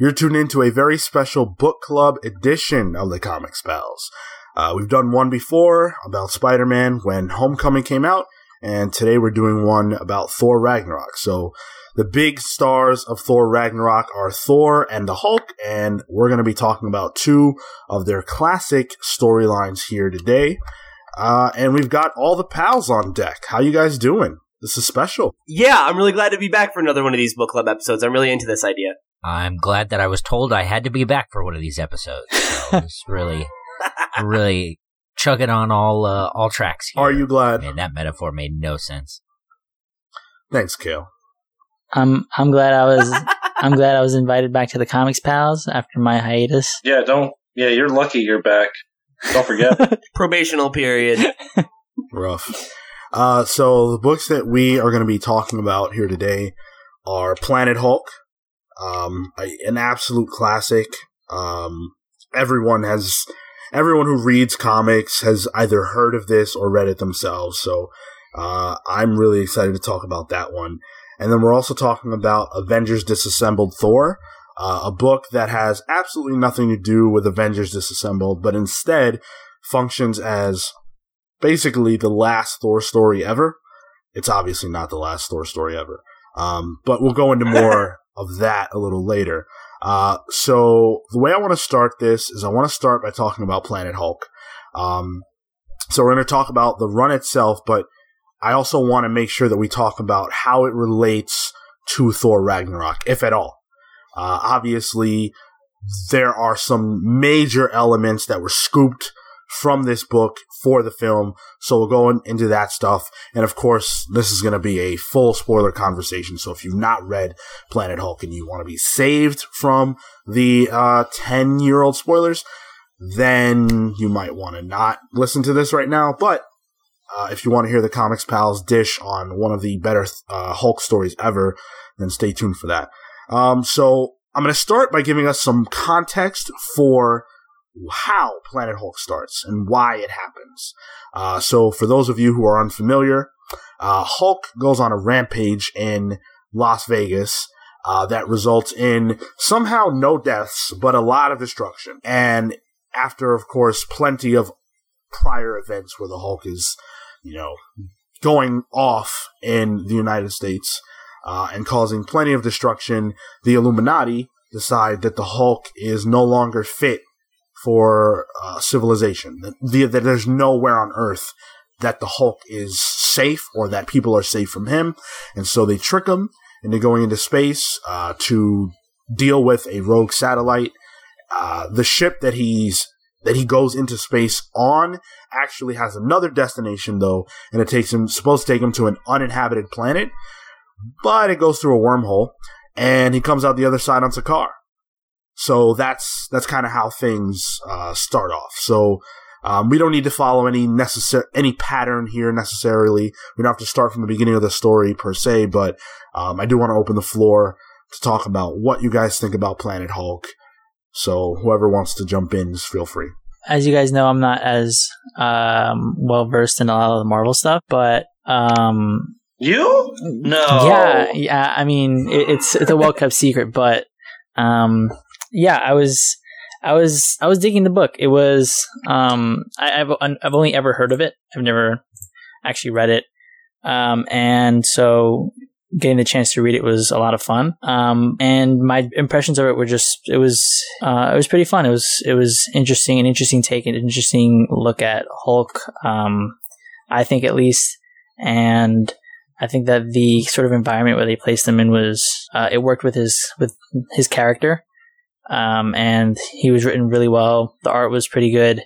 You're tuned into a very special book club edition of the Comic Pals. Uh, we've done one before about Spider Man when Homecoming came out, and today we're doing one about Thor Ragnarok. So the big stars of Thor Ragnarok are Thor and the Hulk, and we're going to be talking about two of their classic storylines here today. Uh, and we've got all the pals on deck. How you guys doing? This is special. Yeah, I'm really glad to be back for another one of these book club episodes. I'm really into this idea. I'm glad that I was told I had to be back for one of these episodes. So it's really, really chugging on all uh, all tracks. Here. Are you glad? Man, that metaphor made no sense. Thanks, Cale. I'm I'm glad I was I'm glad I was invited back to the Comics Pals after my hiatus. Yeah, don't. Yeah, you're lucky you're back. Don't forget. Probational period. Rough. Uh, so the books that we are going to be talking about here today are Planet Hulk, um, a, an absolute classic. Um, everyone has, everyone who reads comics has either heard of this or read it themselves. So, uh, I'm really excited to talk about that one. And then we're also talking about Avengers Disassembled Thor, uh, a book that has absolutely nothing to do with Avengers Disassembled, but instead functions as basically the last Thor story ever. It's obviously not the last Thor story ever. Um, but we'll go into more of that a little later. Uh, so the way I want to start this is I want to start by talking about Planet Hulk. Um, so we're going to talk about the run itself, but I also want to make sure that we talk about how it relates to Thor Ragnarok, if at all. Uh, obviously, there are some major elements that were scooped from this book for the film. So we'll go in, into that stuff. And of course, this is going to be a full spoiler conversation. So if you've not read Planet Hulk and you want to be saved from the 10 uh, year old spoilers, then you might want to not listen to this right now. But uh, if you want to hear the Comics Pals dish on one of the better uh, Hulk stories ever, then stay tuned for that. Um, so I'm going to start by giving us some context for how Planet Hulk starts and why it happens. Uh, so for those of you who are unfamiliar, uh, Hulk goes on a rampage in Las Vegas. Uh, that results in somehow no deaths, but a lot of destruction. And after, of course, plenty of prior events where the Hulk is, you know, going off in the United States uh, and causing plenty of destruction, the Illuminati decide that the Hulk is no longer fit for uh, civilization. That, that there's nowhere on Earth that the Hulk is safe or that people are safe from him, and so they trick him into going into space uh, to deal with a rogue satellite. Uh, the ship that he's that he goes into space on actually has another destination though, and it takes him supposed to take him to an uninhabited planet, but it goes through a wormhole, and he comes out the other side on Sakaar. So that's that's kind of how things uh, start off. So um, we don't need to follow any necessary any pattern here necessarily. We don't have to start from the beginning of the story per se, but um, I do want to open the floor to talk about what you guys think about Planet Hulk. So whoever wants to jump in, just feel free. As you guys know, I'm not as um, well versed in a lot of the Marvel stuff, but um, you no, yeah, yeah. I mean, it, it's it's a well kept secret, but um, yeah, I was, I was, I was digging the book. It was, um, I, have I've only ever heard of it. I've never actually read it. Um, and so getting the chance to read it was a lot of fun. Um, and my impressions of it were just, it was, uh, it was pretty fun. It was, it was interesting, an interesting take, an interesting look at Hulk. Um, I think at least, and I think that the sort of environment where they placed him in was, uh, it worked with his, with his character. Um, and he was written really well. The art was pretty good.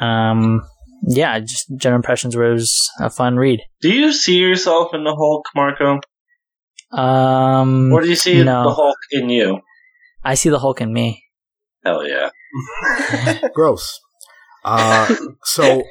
Um, yeah, just general impressions were it was a fun read. Do you see yourself in the Hulk, Marco? Um, or do you see no. the Hulk in you? I see the Hulk in me. Hell yeah! Gross. Uh, so,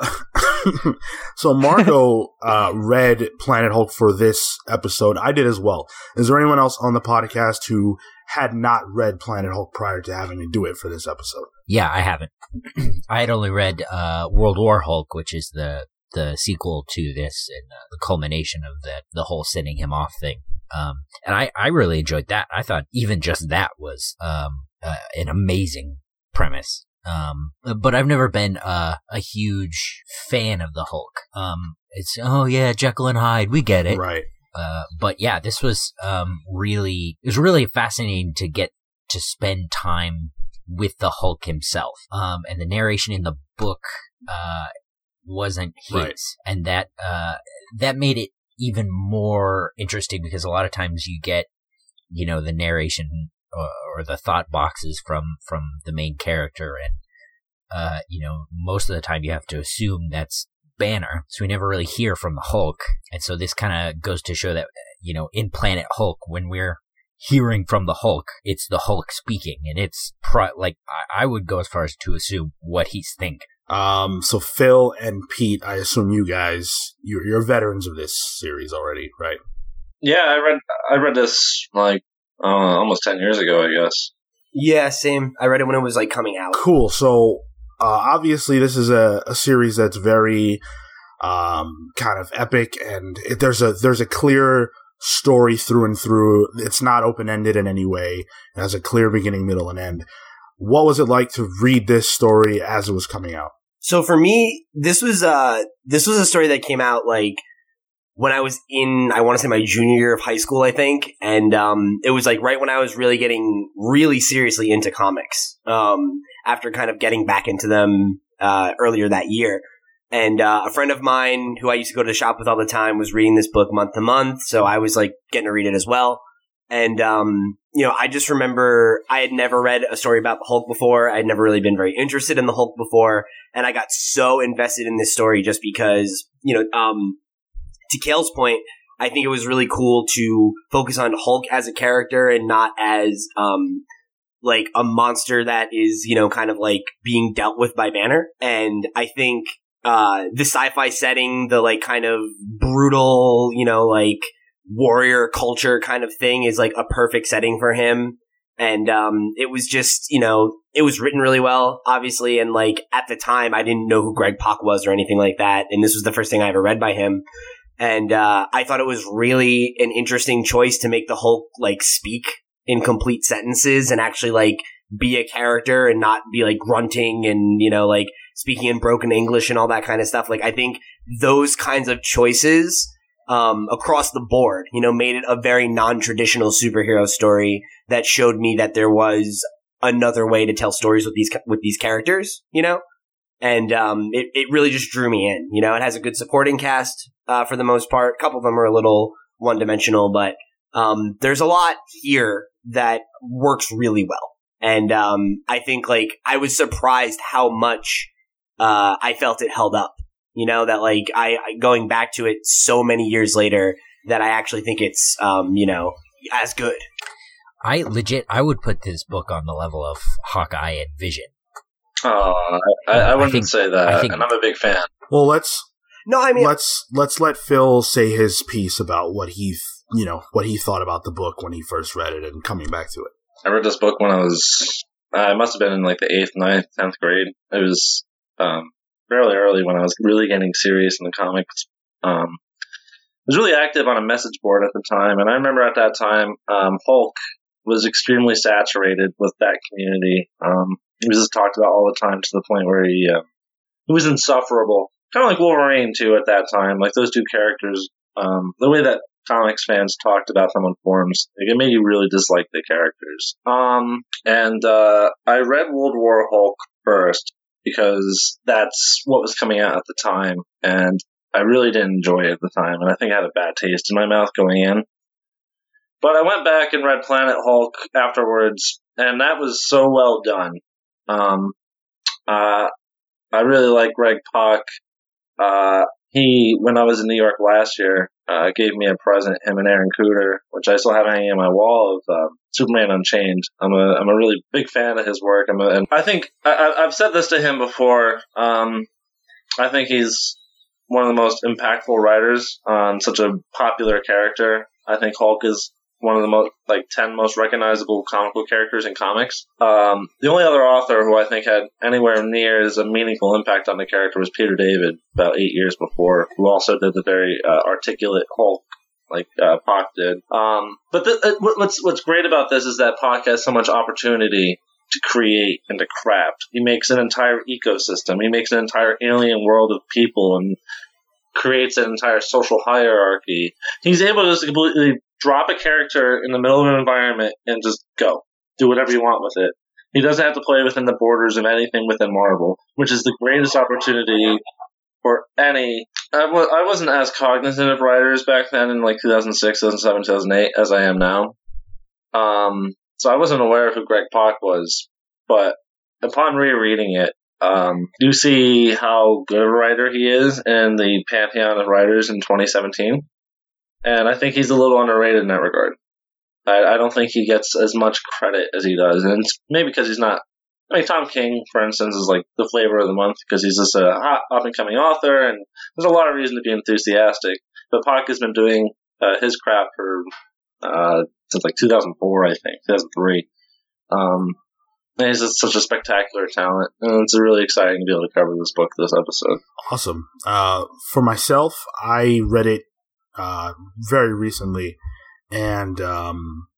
so Marco uh, read Planet Hulk for this episode. I did as well. Is there anyone else on the podcast who had not read Planet Hulk prior to having to do it for this episode. Yeah, I haven't. I had only read uh, World War Hulk, which is the the sequel to this and uh, the culmination of the the whole sending him off thing. Um, and I, I really enjoyed that. I thought even just that was, um, uh, an amazing premise. Um, but I've never been, uh, a huge fan of the Hulk. Um, it's, oh yeah, Jekyll and Hyde, we get it. Right. Uh, but yeah, this was, um, really, it was really fascinating to get to spend time with the Hulk himself. Um, and the narration in the book, uh, wasn't his. Right. And that, uh, that made it even more interesting because a lot of times you get, you know, the narration or, or the thought boxes from, from the main character. And, uh, you know, most of the time you have to assume that's Banner. So we never really hear from the Hulk. And so this kind of goes to show that, you know, in Planet Hulk, when we're hearing from the Hulk, it's the Hulk speaking. And it's pro- like, I, I would go as far as to assume what he's thinking. Um, so Phil and Pete, I assume you guys, you're, you're veterans of this series already, right? Yeah, I read I read this like uh, almost ten years ago, I guess. Yeah, same. I read it when it was like coming out. Cool. So, uh, obviously this is a, a series that's very, um, kind of epic and it, there's a, there's a clear story through and through. It's not open ended in any way. It has a clear beginning, middle, and end. What was it like to read this story as it was coming out? So for me, this was uh this was a story that came out like when I was in I want to say my junior year of high school, I think, and um it was like right when I was really getting really seriously into comics. Um after kind of getting back into them uh earlier that year. And uh, a friend of mine who I used to go to the shop with all the time was reading this book month to month, so I was like getting to read it as well. And um, you know, I just remember I had never read a story about the Hulk before. I had never really been very interested in the Hulk before, and I got so invested in this story just because, you know, um, to Cale's point, I think it was really cool to focus on Hulk as a character and not as um like a monster that is, you know, kind of like being dealt with by Banner. And I think uh the sci-fi setting, the like kind of brutal, you know, like warrior culture kind of thing is like a perfect setting for him. And um, it was just, you know, it was written really well, obviously. And like at the time, I didn't know who Greg Pak was or anything like that. And this was the first thing I ever read by him. And uh, I thought it was really an interesting choice to make the Hulk like speak in complete sentences and actually like be a character and not be like grunting and, you know, like speaking in broken English and all that kind of stuff. Like I think those kinds of choices um, across the board, you know, made it a very non-traditional superhero story that showed me that there was another way to tell stories with these with these characters, you know, and um, it it really just drew me in. You know, it has a good supporting cast uh, for the most part. A couple of them are a little one-dimensional, but um, there's a lot here that works really well, and um, I think like I was surprised how much uh, I felt it held up you know, that like I, I going back to it so many years later that I actually think it's, um, you know, as good. I legit, I would put this book on the level of Hawkeye and Vision. Oh, I, I, I wouldn't think- say that, I think- and I'm a big fan. Well, let's No, I mean, let's let's let Phil say his piece about what he th- you know what he thought about the book when he first read it and coming back to it. I read this book when I was, I must have been in like the eighth, ninth, tenth grade. It was um, fairly early when I was really getting serious in the comics. Um, I was really active on a message board at the time, and I remember at that time, um, Hulk was extremely saturated with that community. Um, he was just talked about all the time to the point where he, uh, he was insufferable. Kind of like Wolverine too at that time. Like those two characters, um, the way that comics fans talked about them on forums, like it made you really dislike the characters. Um, and uh, I read World War Hulk first because that's what was coming out at the time, and I really didn't enjoy it at the time, and I think I had a bad taste in my mouth going in. But I went back and read Planet Hulk afterwards, and that was so well done. Um, uh, I really like Greg Pak. Uh, he, when I was in New York last year, uh, gave me a present, him and Aaron Kuder, which I still have hanging on my wall of uh, Superman Unchained. I'm a I'm a really big fan of his work. I'm a, and I think I, I've said this to him before. Um, I think he's one of the most impactful writers on such a popular character. I think Hulk is one of the most like ten most recognizable comic book characters in comics. Um, the only other author who I think had anywhere near as a meaningful impact on the character was Peter David, about eight years before, who also did the very uh, articulate Hulk like uh, Pak did. Um, but the, uh, what's what's great about this is that Pak has so much opportunity to create and to craft. He makes an entire ecosystem. He makes an entire alien world of people and creates an entire social hierarchy. He's able to just completely drop a character in the middle of an environment and just go do whatever you want with it. He doesn't have to play within the borders of anything within Marvel, which is the greatest opportunity for any. I w- I wasn't as cognizant of writers back then in like 2006, 2007, 2008 as I am now. Um, so I wasn't aware of who Greg Pak was, but upon rereading it, um, you see how good of a writer he is in the pantheon of writers in 2017. And I think he's a little underrated in that regard. I, I don't think he gets as much credit as he does, and it's maybe because he's not. I mean, Tom King, for instance, is like the flavor of the month because he's just a hot up and coming author, and there's a lot of reason to be enthusiastic. But Pak has been doing uh, his craft for uh, since like 2004, I think, 2003. Um, he's just such a spectacular talent, and it's really exciting to be able to cover this book this episode. Awesome. Uh, for myself, I read it uh, very recently, and um,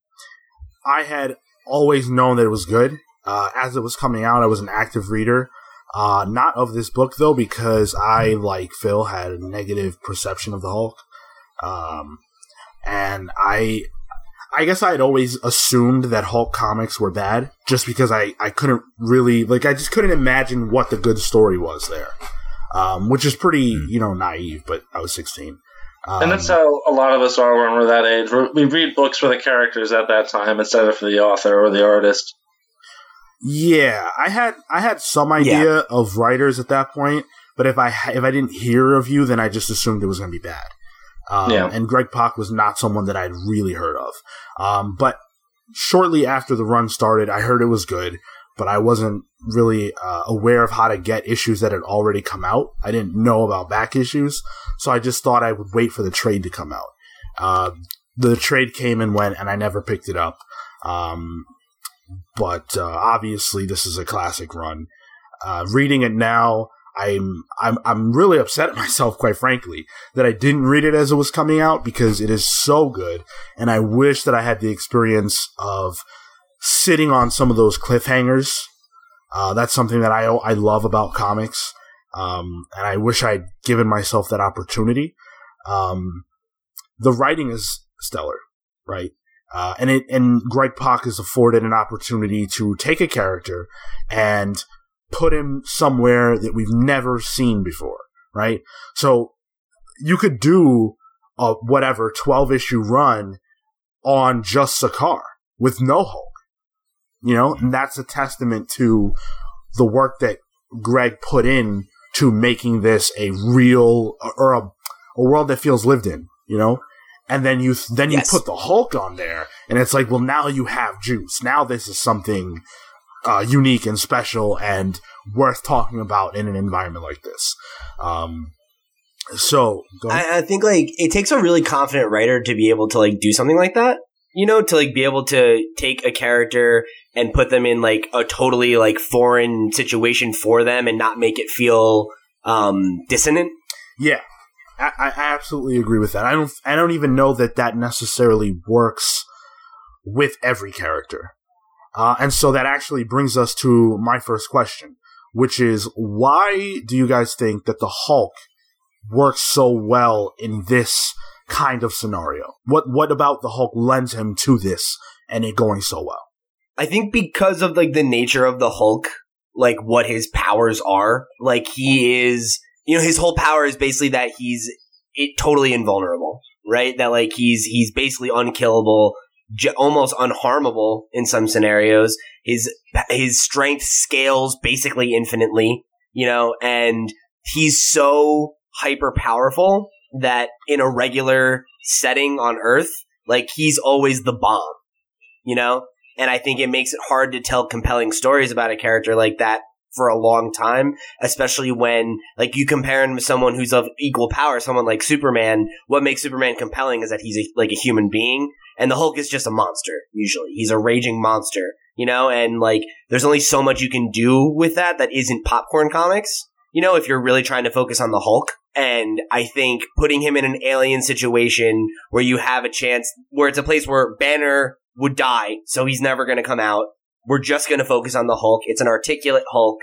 I had always known that it was good. Uh, as it was coming out, I was an active reader. Uh, not of this book though, because I, like Phil, had a negative perception of the Hulk. Um, and I, I guess I had always assumed that Hulk comics were bad, just because I, I couldn't really like I just couldn't imagine what the good story was there, um, which is pretty you know naive. But I was sixteen. Um, and that's how a lot of us are when we're that age. We read books for the characters at that time instead of for the author or the artist. Yeah, I had I had some idea yeah. of writers at that point, but if I if I didn't hear of you, then I just assumed it was going to be bad. Um, yeah. And Greg Pak was not someone that I'd really heard of. Um, but shortly after the run started, I heard it was good, but I wasn't really uh, aware of how to get issues that had already come out. I didn't know about back issues, so I just thought I would wait for the trade to come out. Uh, the trade came and went, and I never picked it up. Um, but uh, obviously, this is a classic run. Uh, reading it now, I'm I'm I'm really upset at myself, quite frankly, that I didn't read it as it was coming out because it is so good, and I wish that I had the experience of sitting on some of those cliffhangers. Uh, that's something that I I love about comics, um, and I wish I'd given myself that opportunity. Um, the writing is stellar, right? Uh, and it and Greg Pak is afforded an opportunity to take a character and put him somewhere that we've never seen before, right? So you could do a whatever 12 issue run on just Sakaar with no Hulk, you know, and that's a testament to the work that Greg put in to making this a real or a, a world that feels lived in, you know? And then you then you yes. put the Hulk on there, and it's like, well, now you have juice. Now this is something uh, unique and special and worth talking about in an environment like this. Um, so I, I, think like it takes a really confident writer to be able to like do something like that. You know, to like be able to take a character and put them in like a totally like foreign situation for them and not make it feel um, dissonant. Yeah, I, I absolutely agree with that. I don't. I don't even know that that necessarily works with every character. Uh, and so that actually brings us to my first question, which is why do you guys think that the Hulk works so well in this kind of scenario? What what about the Hulk lends him to this and it going so well? I think because of like the nature of the Hulk, like what his powers are, like he is, you know, his whole power is basically that he's it, totally invulnerable, right? That like he's he's basically unkillable j- almost unharmable in some scenarios. His his strength scales basically infinitely, you know, and he's so hyper powerful that in a regular setting on Earth, like he's always the bomb, you know? And I think it makes it hard to tell compelling stories about a character like that for a long time, especially when like you compare him to someone who's of equal power, someone like Superman. What makes Superman compelling is that he's a, like a human being and the Hulk is just a monster, usually. He's a raging monster, you know, and like there's only so much you can do with that that isn't popcorn comics, you know, if you're really trying to focus on the Hulk. And I think putting him in an alien situation where you have a chance, where it's a place where Banner would die, so he's never going to come out. We're just going to focus on the Hulk. It's an articulate Hulk.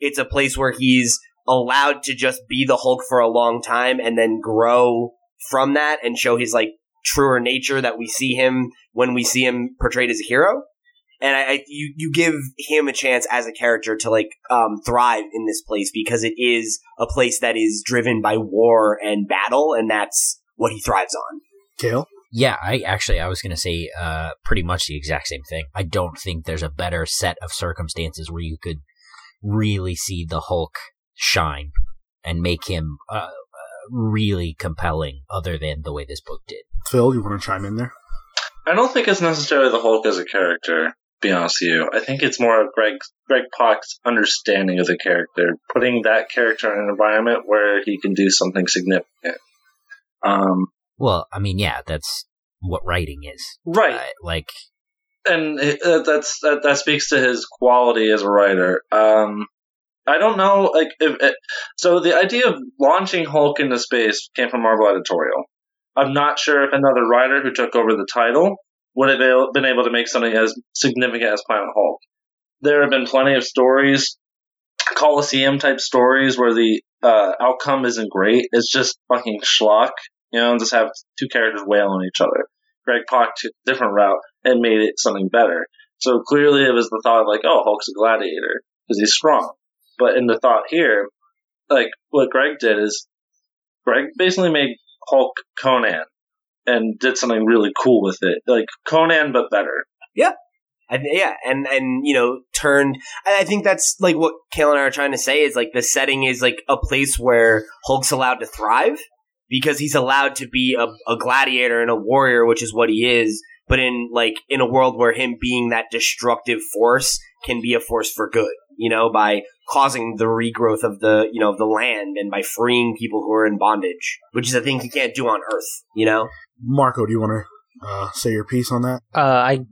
It's a place where he's allowed to just be the Hulk for a long time and then grow from that and show his like truer nature that we see him when we see him portrayed as a hero. And I, I you you give him a chance as a character to like um, thrive in this place because it is a place that is driven by war and battle, and that's what he thrives on. Cale? Yeah, I actually I was going to say uh, pretty much the exact same thing. I don't think there's a better set of circumstances where you could really see the Hulk shine and make him uh, uh, really compelling, other than the way this book did. Phil, you want to chime in there? I don't think it's necessarily the Hulk as a character. to Be honest with you, I think it's more of Greg Greg Pak's understanding of the character, putting that character in an environment where he can do something significant. Um, Well, I mean, yeah, that's what writing is. right, Uh, like, and uh, that's that, that speaks to his quality as a writer. Um, I don't know, like if it, so. The idea of launching Hulk into space came from Marvel editorial. I'm not sure if another writer who took over the title would have been able to make something as significant as Planet Hulk. There have been plenty of stories, Coliseum type stories, where the uh, outcome isn't great. It's just fucking schlock. You know, just have two characters wail on each other. Greg Pak took a different route and made it something better. So clearly it was the thought of like, oh, Hulk's a gladiator because he's strong. But in the thought here, like what Greg did is Greg basically made Hulk Conan and did something really cool with it. Like Conan, but better. I, yeah, and and you know turned. I I think that's like what Cale and I are trying to say is like the setting is like a place where Hulk's allowed to thrive because he's allowed to be a, a gladiator and a warrior, which is what he is. But in like in a world where him being that destructive force can be a force for good, you know, by causing the regrowth of the you know of the land and by freeing people who are in bondage, which is a thing he can't do on Earth, you know. Marco, do you want to uh, say your piece on that? Uh, I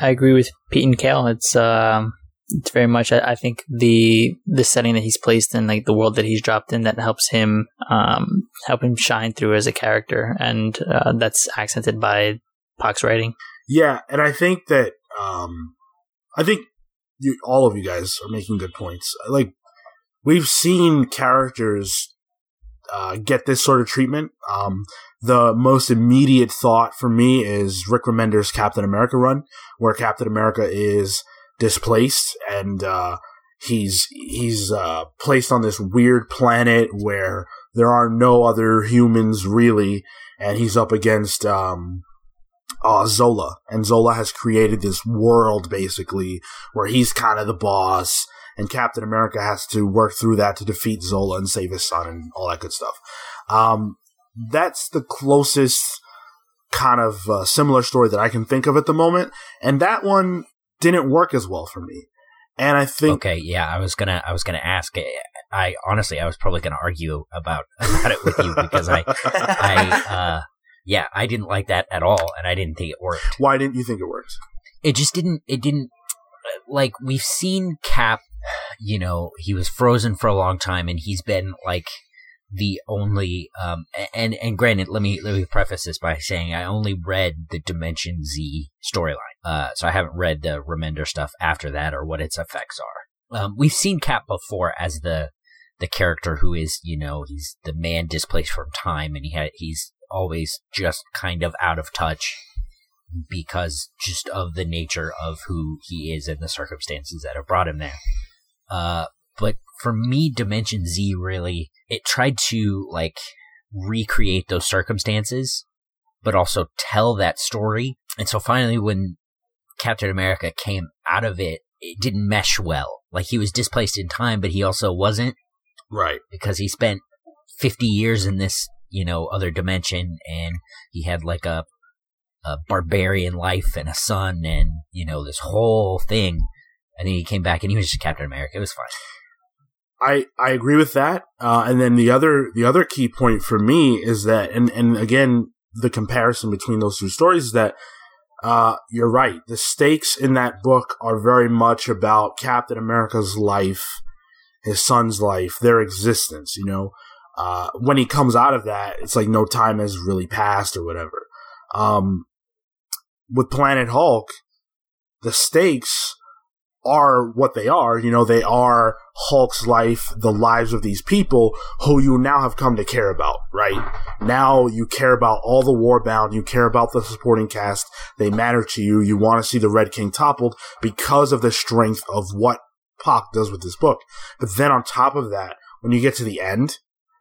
I agree with Pete and Cale. It's um, it's very much. I, I think the the setting that he's placed in, like the world that he's dropped in, that helps him um help him shine through as a character, and uh, that's accented by Pak's writing. Yeah, and I think that um, I think you, all of you guys are making good points. Like we've seen characters uh, get this sort of treatment. Um, the most immediate thought for me is Rick Remender's Captain America run, where Captain America is displaced and uh, he's he's uh, placed on this weird planet where there are no other humans really, and he's up against um, uh, Zola, and Zola has created this world basically where he's kind of the boss, and Captain America has to work through that to defeat Zola and save his son and all that good stuff. Um, that's the closest kind of uh, similar story that I can think of at the moment, and that one didn't work as well for me. And I think okay, yeah, I was gonna, I was gonna ask. eh, I honestly, I was probably gonna argue about about it with you because I, I, uh, yeah, I didn't like that at all, and I didn't think it worked. why didn't you think it worked? it just didn't it didn't like we've seen cap you know he was frozen for a long time and he's been like the only um and and granted let me let me preface this by saying i only read the dimension z storyline uh so i haven't read the remender stuff after that or what its effects are um we've seen cap before as the the character who is you know he's the man displaced from time and he had he's always just kind of out of touch because just of the nature of who he is and the circumstances that have brought him there. Uh, but for me, Dimension Z really, it tried to like recreate those circumstances, but also tell that story. And so finally, when Captain America came out of it, it didn't mesh well. Like he was displaced in time, but he also wasn't Right. because he spent 50 years in this, you know, other dimension and he had like a, a barbarian life and a son and, you know, this whole thing. And then he came back and he was just Captain America. It was fine. I, I agree with that. Uh, and then the other the other key point for me is that, and and again, the comparison between those two stories is that uh, you're right. The stakes in that book are very much about Captain America's life, his son's life, their existence, you know. Uh, when he comes out of that, it's like no time has really passed or whatever. Um, with Planet Hulk, the stakes are what they are. You know, they are Hulk's life, the lives of these people who you now have come to care about, right? Now you care about all the warbound, you care about the supporting cast, they matter to you, you want to see the Red King toppled because of the strength of what Pak does with this book. But then on top of that, when you get to the end,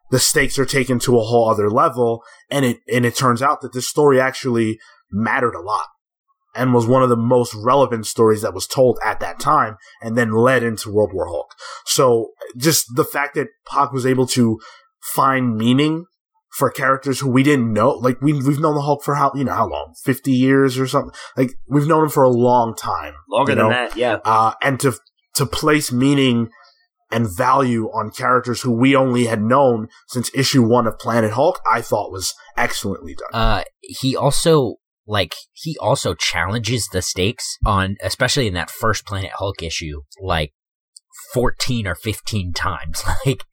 the stakes are taken to a whole other level, and it and it turns out that this story actually mattered a lot and was one of the most relevant stories that was told at that time and then led into World War Hulk. So just the fact that Pak was able to find meaning for characters who we didn't know, like we, we've known the Hulk for how, you know, how long? 50 years or something? Like we've known him for a long time. Longer you than know? that, yeah. Uh, and to, to place meaning and value on characters who we only had known since issue one of Planet Hulk, I thought was excellently done. Uh, he also like he also challenges the stakes on especially in that first planet hulk issue like 14 or 15 times like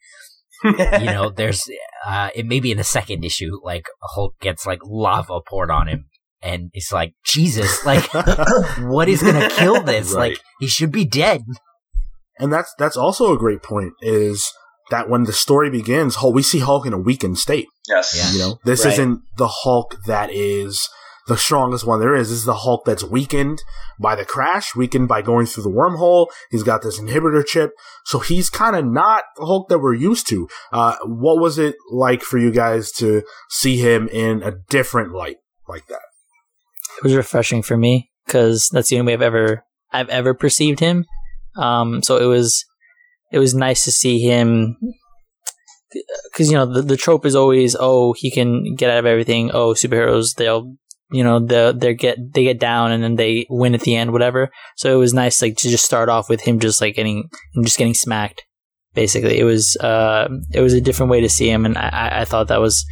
you know there's uh it may be in the second issue like hulk gets like lava poured on him and it's like jesus like what is gonna kill this Right. like he should be dead And that's that's also a great point is that when the story begins, Hulk, we see Hulk in a weakened state. Yes. Yeah. You know, this Right. isn't the Hulk that is the strongest one there is. This is the Hulk that's weakened by the crash, weakened by going through the wormhole. He's got this inhibitor chip, so he's kind of not the Hulk that we're used to. Uh, what was it like for you guys to see him in a different light like that? it was refreshing for me because that's the only way I've ever I've ever perceived him. Um, so it was it was nice to see him because you know the the trope is always oh he can get out of everything oh superheroes they'll you know they they get they get down and then they win at the end whatever. So it was nice like to just start off with him just like getting him just getting smacked basically. It was uh it was a different way to see him and I I- thought that was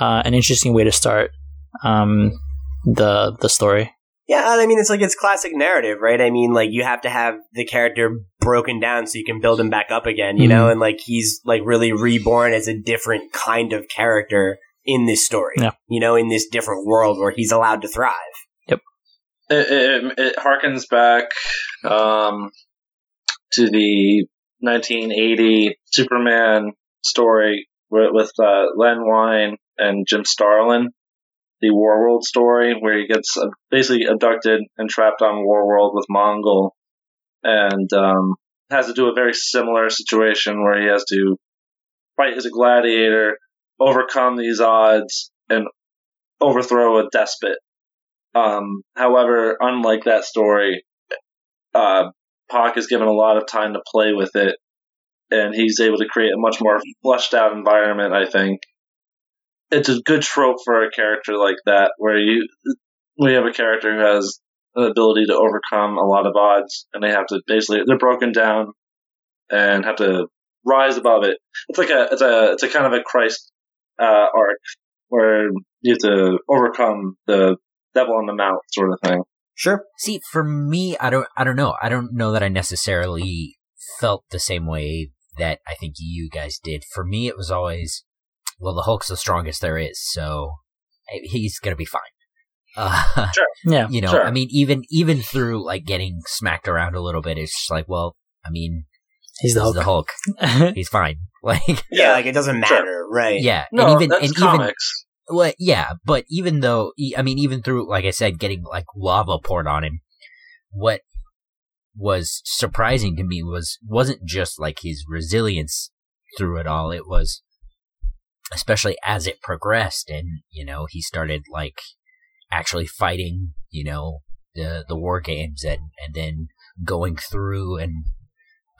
uh, an interesting way to start um the the story. Yeah, and I mean, it's like it's classic narrative, right? I mean, like you have to have the character broken down so you can build him back up again, you know? And like he's like really reborn as a different kind of character in this story, Yeah. you know, in this different world where he's allowed to thrive. it, it, it harkens back um, to the 1980 Superman story with, with uh, Len Wein and Jim Starlin, the Warworld story, where he gets uh, basically abducted and trapped on Warworld with Mongul, and um, has to do a very similar situation where he has to fight as a gladiator, overcome these odds, and overthrow a despot. Um, however, unlike that story, uh, Pak is given a lot of time to play with it, and he's able to create a much more fleshed out environment. I think it's a good trope for a character like that, where you we have a character who has an ability to overcome a lot of odds, and they have to basically they're broken down and have to rise above it. It's like a it's a it's a kind of a Christ uh, arc where you have to overcome the devil on the mount sort of thing. Sure. See, for me, I don't, I don't know. I don't know that I necessarily felt the same way that I think you guys did. For me, it was always, well, the Hulk's the strongest there is, so he's gonna be fine. Uh, yeah you know, Sure. I mean, even even through like getting smacked around a little bit, it's just like, well, I mean, he's the this is Hulk. the Hulk. He's fine. Like, Yeah, like it doesn't Sure. matter, right? yeah, No, and even that's and even well, yeah, but even though, I mean, even through, like I said, getting like lava poured on him, what was surprising to me was wasn't just like his resilience through it all. It was, especially as it progressed, and you know, he started like actually fighting, you know, the the war games, and and then going through and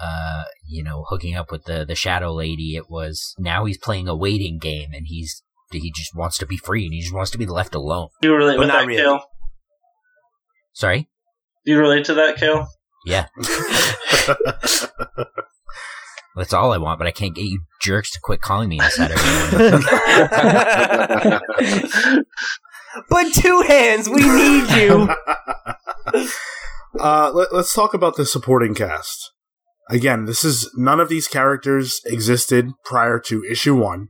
uh, you know, hooking up with the the shadow lady. It was now he's playing a waiting game, and he's he just wants to be free, and he just wants to be left alone. Do you relate But with that, really. Cale? Sorry. Do you relate to that, Cale? Yeah, that's all I want, but I can't get you jerks to quit calling me on Saturday. morning. But two hands, we need you. uh, let, us talk about the supporting cast. Again, this is none of these characters existed prior to issue one.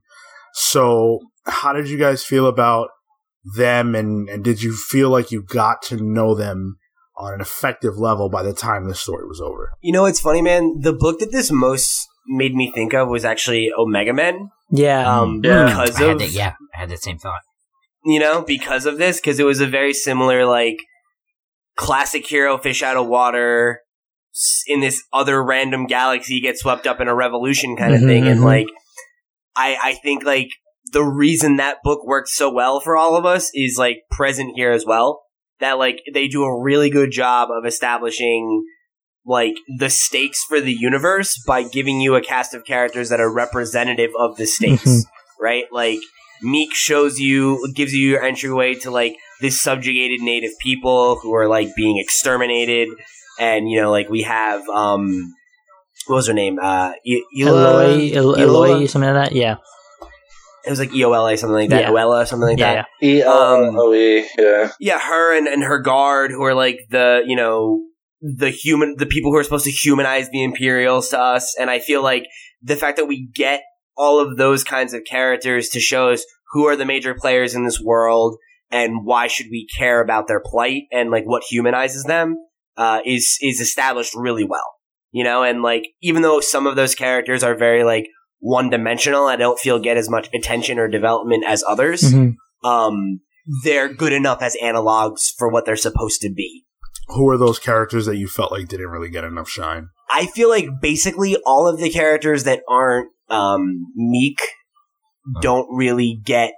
So, how did you guys feel about them, and and did you feel like you got to know them on an effective level by the time the story was over? You know what's funny, man? The book that this most made me think of was actually Omega Men. Yeah. Um, Yeah. because I had of that, yeah, I had that same thought. you know, because of this, because it was a very similar, like, classic hero fish out of water s- in this other random galaxy get swept up in a revolution kind of Mhm, thing. And, mhm. like, I, I think, like, the reason that book works so well for all of us is, like, present here as well. That, like, they do a really good job of establishing, like, the stakes for the universe by giving you a cast of characters that are representative of the stakes Mhm. right? Like Miek shows you gives you your entryway to like this subjugated native people who are like being exterminated and you know like we have um what was her name? Uh E- Ela- Eloy, Eloy, something like that. Yeah. It was like EOLA something like that. Yeah. Oella something like yeah. that. yeah. E L O E. Yeah. Yeah, her and, and her guard who are like the, you know, the human the people who are supposed to humanize the Imperials to us and I feel like the fact that we get all of those kinds of characters to show us who are the major players in this world and why should we care about their plight and like what humanizes them uh, is is established really well you know and like even though some of those characters are very like one dimensional i don't feel get as much attention or development as others Mhm. um they're good enough as analogs for what they're supposed to be Who are those characters that you felt like didn't really get enough shine? I feel like basically all of the characters that aren't um, Miek don't really get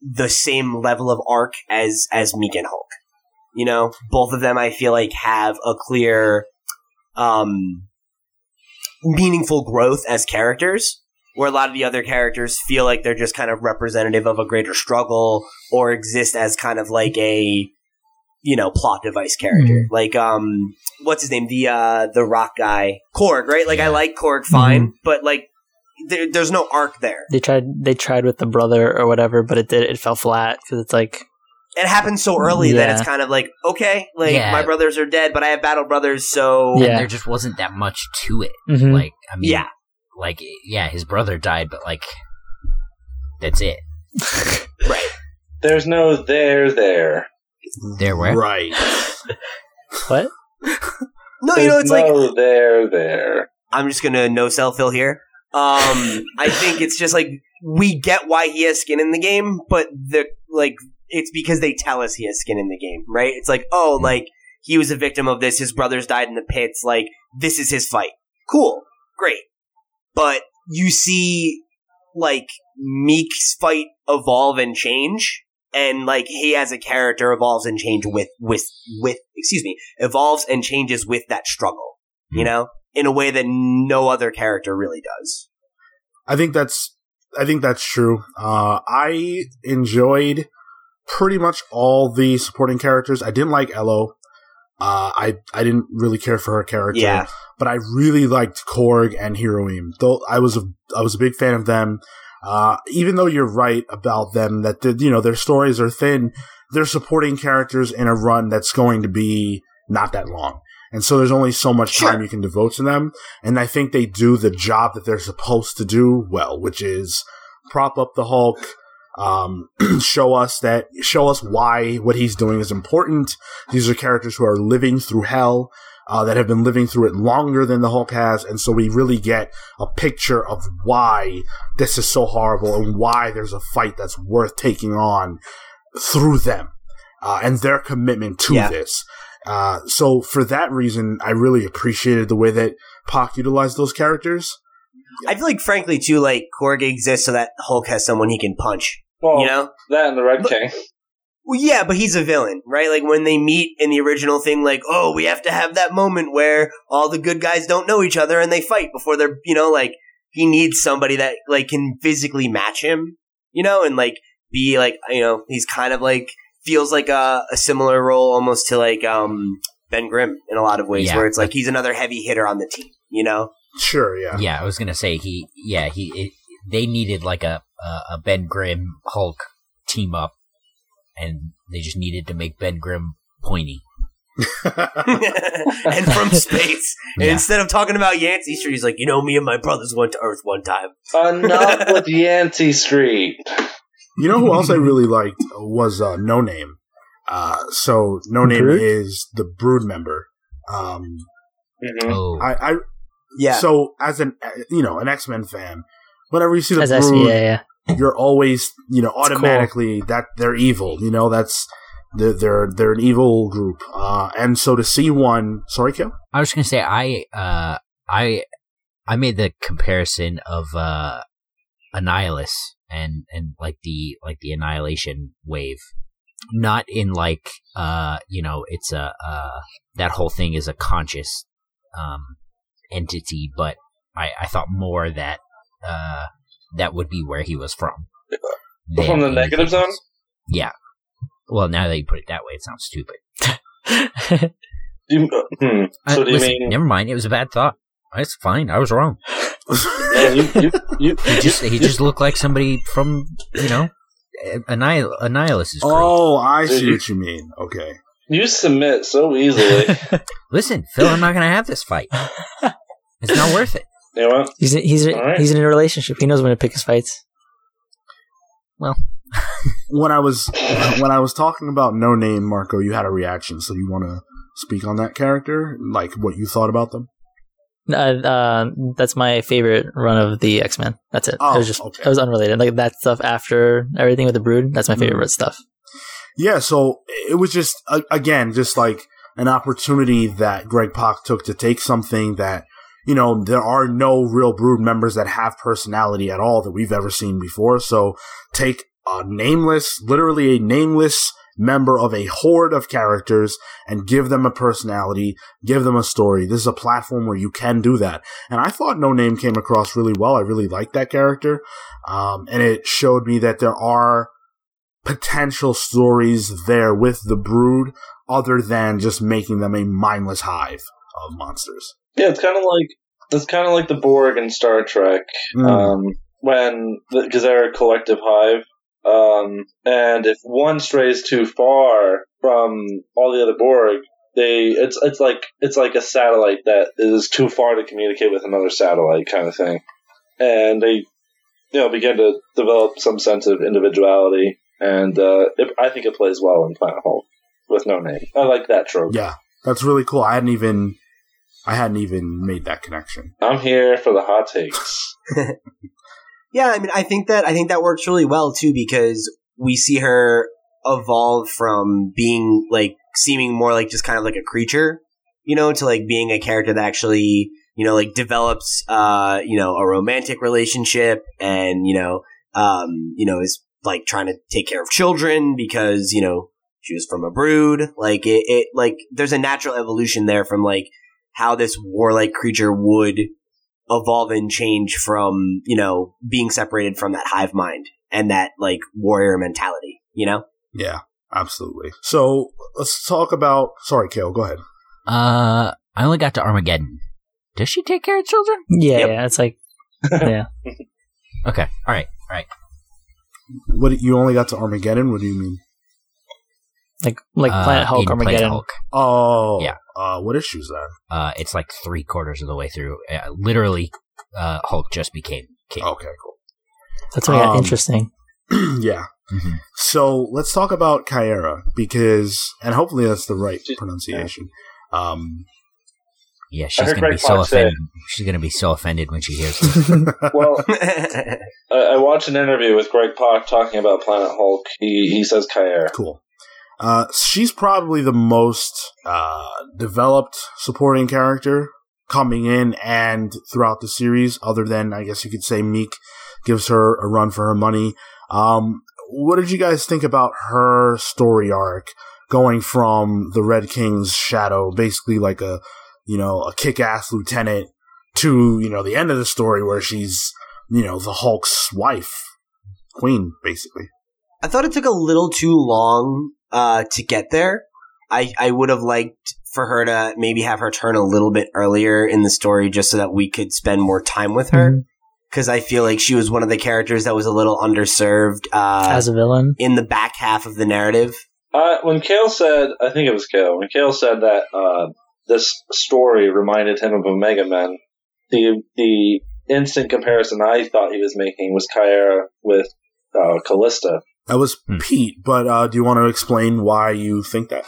the same level of arc as as Miek and Hulk. You know, both of them I feel like have a clear, um, meaningful growth as characters. Where a lot of the other characters feel like they're just kind of representative of a greater struggle or exist as kind of like a, you know, plot device character. Like, um, what's his name? The uh the rock guy, Korg, right? Like I like Korg fine, but like there, there's no arc there. They tried. They tried with the brother or whatever, but it did. It fell flat because it's like It happens so early that it's kind of like okay, like Yeah. my brothers are dead, but I have battle brothers, so Yeah. And there just wasn't that much to it. mhm. Like, I mean, yeah, like, yeah, his brother died, but like, that's it. right. There's no there there. There, where? Right. what? No, There's you know it's like there there. I'm just gonna no sell Phil here. Um, I think it's just like we get why he has skin in the game, but the like it's because they tell us he has skin in the game, right? It's like oh, like he was a victim of this. His brothers died in the pits. Like this is his fight. Cool, great, but you see like Miek's fight evolve and change. And like he as a character evolves and change with with with excuse me evolves and changes with that struggle, you know, in a way that no other character really does. I think that's I think that's true. Uh, I enjoyed pretty much all the supporting characters. I didn't like Elloe. Uh, I I didn't really care for her character. Yeah. but I really liked Korg and Hiroim. Though I was a I was a big fan of them. Uh, even though you're right about them that the, you know their stories are thin, they're supporting characters in a run that's going to be not that long, and so there's only so much Sure. time you can devote to them. And I think they do the job that they're supposed to do well, which is prop up the Hulk, um, show us that show us why what he's doing is important. These are characters who are living through hell uh, that have been living through it longer than the Hulk has, and so we really get a picture of why this is so horrible and why there's a fight that's worth taking on through them uh, and their commitment to Yeah. this. Uh, so for that reason, I really appreciated the way that Pak utilized those characters. I feel like, frankly, too, like Korg exists so that Hulk has someone he can punch. Well, You know? that and the Red But- King. Well, yeah, but he's a villain, right? Like when they meet in the original thing, like, oh, we have to have that moment where all the good guys don't know each other and they fight before they're, you know, like he needs somebody that like can physically match him, you know, and like be like, you know, he's kind of like feels like a, a similar role almost to like um Ben Grimm in a lot of ways, Yeah. where it's like he's another heavy hitter on the team, you know? Sure, yeah. Yeah, I was gonna say he. Yeah, he. It, they needed like a a, a Ben Grimm Hulk team up, and they just needed to make Ben Grimm pointy. and from space. And Yeah. instead of talking about Yancey Street, he's like, you know, me and my brothers went to Earth one time. Enough with Yancey Street. You know who else I really liked was uh, No Name. Uh, so No Name Brood? is the Brood member. Um, Mhm. Oh, I, I Yeah. so as an you know an X Men fan, whenever you see the As Brood, SVA, yeah. you're always you know cool. automatically that they're evil. You know that's they're they're, they're an evil group. Uh, and so to see one, sorry, Kill. I was gonna say I uh I I made the comparison of uh Annihilus and and like the like the annihilation wave. Not in like uh you know it's a uh that whole thing is a conscious um entity, but I I thought more that uh that would be where he was from. than From the anything negative zone? else. Yeah. Well, now that you put it that way, it sounds stupid. Do you, uh, hmm. Uh, So do you listen, mean Never mind. It was a bad thought. It's fine. I was wrong. man, you, you, you, He just he just looked like somebody from you know, Annihil- Annihilus is great. Oh, I see Dude. what you mean. Okay. you submit so easily. Listen, Phil, I'm not gonna have this fight. It's not worth it. you know what? he's he's All right. he's in a relationship. He knows when to pick his fights. Well, when I was when I was talking about No Name, Marco, you had a reaction. So you want to speak on that character, like what you thought about them? Uh, uh, that's my favorite run of the X Men. That's it. Oh, it was just okay. it was unrelated. Like that stuff after everything with the Brood. That's my favorite stuff. Yeah, so it was just a- again just like an opportunity that Greg Pak took to take something that you know there are no real Brood members that have personality at all that we've ever seen before. So take a nameless, literally a nameless member of a horde of characters and give them a personality, give them a story. This is a platform where you can do that. And I thought No Name came across really well. I really liked that character. Um, and it showed me that there are potential stories there with the brood other than just making them a mindless hive of monsters. Yeah, it's kind of like it's kind of like the Borg in Star Trek. Mm. Um, when because they're a collective hive, um, and if one strays too far from all the other Borg, they it's it's like it's like a satellite that is too far to communicate with another satellite kind of thing, and they you know begin to develop some sense of individuality, and uh, it, I think it plays well in Planet Hulk with no name. I like that trope. yeah, that's really cool. I hadn't even I hadn't even made that connection. I'm here for the hot takes. Yeah, I mean, I think that I think that works really well too because we see her evolve from being like seeming more like just kind of like a creature, you know, to like being a character that actually, you know, like develops, uh, you know, a romantic relationship and you know, um, you know, is like trying to take care of children because you know she was from a brood. Like it, it like there's a natural evolution there from like how this warlike creature would evolve and change from, you know, being separated from that hive mind and that like warrior mentality, you know? Yeah, absolutely. So let's talk about. Sorry, Cale. Go ahead. Uh, I only got to Armageddon. Does she take care of children? Yeah, Yep. yeah. It's like yeah. Okay, all right, all right. What you only got to Armageddon? What do you mean? Like like Uh, Planet Hulk in Armageddon. Planet Hulk. Oh, Yeah. Uh, what issues then? Uh, it's like three quarters of the way through. Uh, literally, uh, Hulk just became king. Okay, cool. That's what got Um, interesting. yeah. Mhm. So let's talk about Caiera because, and hopefully that's the right She- pronunciation. Um, Yeah, she's gonna be Greg so Pak say- offended. She's gonna be so offended when she hears this. Well, I, I watched an interview with Greg Pak talking about Planet Hulk. He he says Kair. cool. Uh, she's probably the most uh, developed supporting character coming in and throughout the series, other than I guess you could say Miek gives her a run for her money. Um, what did you guys think about her story arc going from the Red King's shadow, basically like a you know a kick-ass lieutenant, to you know the end of the story where she's you know the Hulk's wife, queen, basically. I thought it took a little too long uh, to get there. I, I would have liked for her to maybe have her turn a little bit earlier in the story just so that we could spend more time with her. Mhm. Because I feel like she was one of the characters that was a little underserved uh, As a villain. in the back half of the narrative. Uh, when Cale said, I think it was Cale, when Cale said that uh, this story reminded him of Omega Men, the the instant comparison I thought he was making was Caiera with uh, Kalista. That was Hmm. Pete, but uh, do you want to explain why you think that?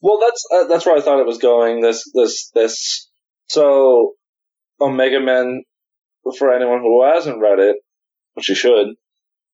Well, that's uh, that's where I thought it was going. This this this. So, Omega Men, for anyone who hasn't read it, which you should,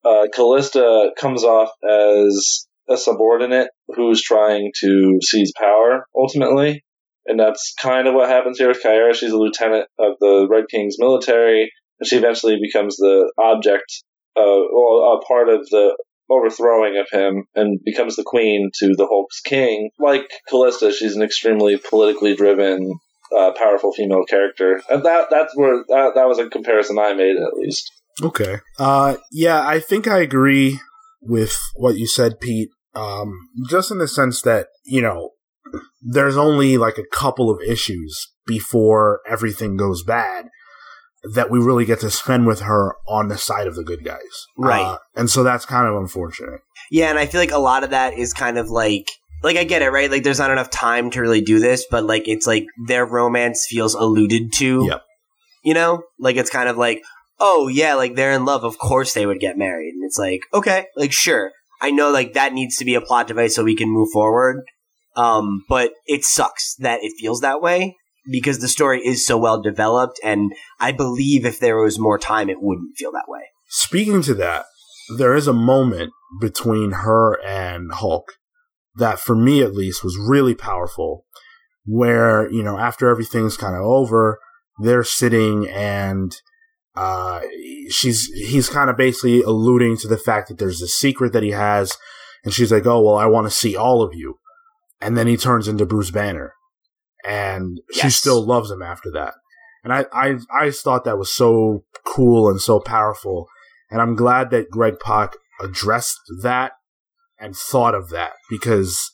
uh, Kalista comes off as a subordinate who's trying to seize power ultimately, and that's kind of what happens here with Caiera. She's a lieutenant of the Red King's military, and she eventually becomes the object, well, a part of the overthrowing of him and becomes the queen to the Hulk's king. Like Kalista, she's an extremely politically driven, uh, powerful female character, and that that's where that, that was a comparison I made at least. Okay. Uh, yeah, I think I agree with what you said, Pete. Um, just in the sense that you know, there's only like a couple of issues before everything goes bad that we really get to spend with her on the side of the good guys, Right. Uh, and so that's kind of unfortunate. Yeah, and I feel like a lot of that is kind of like like I get it, right? Like there's not enough time to really do this, but like it's like their romance feels alluded to. Yep. You know? Like it's kind of like, oh yeah, like they're in love, of course they would get married. And it's like, okay, like sure. I know like that needs to be a plot device so we can move forward. Um, but it sucks that it feels that way because the story is so well developed and I believe if there was more time it wouldn't feel that way. Speaking to that, there is a moment between her and Hulk that, for me at least, was really powerful. Where you know, after everything's kind of over, they're sitting and uh, she's he's kind of basically alluding to the fact that there's a secret that he has, and she's like, "Oh well, I want to see all of you," and then he turns into Bruce Banner, and she still loves him after that. And I, I, I thought that was so cool and so powerful. And I'm glad that Greg Pak addressed that and thought of that because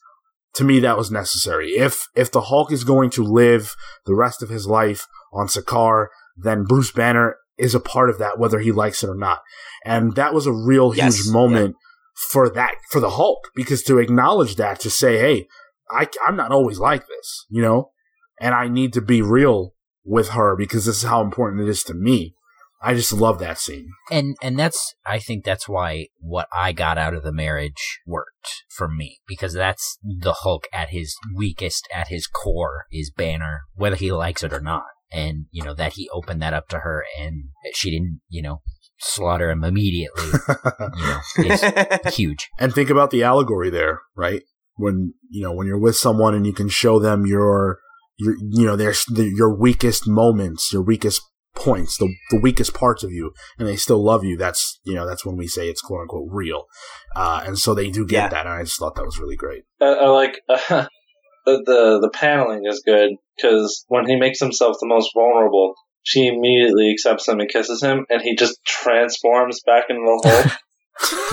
to me that was necessary. If if the Hulk is going to live the rest of his life on Sakaar, then Bruce Banner is a part of that, whether he likes it or not. And that was a real Yes, huge moment for that for the Hulk because to acknowledge that to say, hey, I, I'm not always like this, you know, and I need to be real with her because this is how important it is to me. I just love that scene. and and that's I think that's why what I got out of the marriage worked for me because that's the Hulk at his weakest, at his core is Banner, whether he likes it or not, and you know that he opened that up to her and she didn't, you know, slaughter him immediately. you know, is huge. And think about the allegory there, right? When you know when you're with someone and you can show them your your you know their your weakest moments, your weakest points, the the weakest parts of you, and they still love you. That's you know that's when we say it's quote unquote real. Uh, and so they do get Yeah. that, and I just thought that was really great. I, I like uh, the, the the paneling is good because when he makes himself the most vulnerable, she immediately accepts him and kisses him, and he just transforms back into the Hulk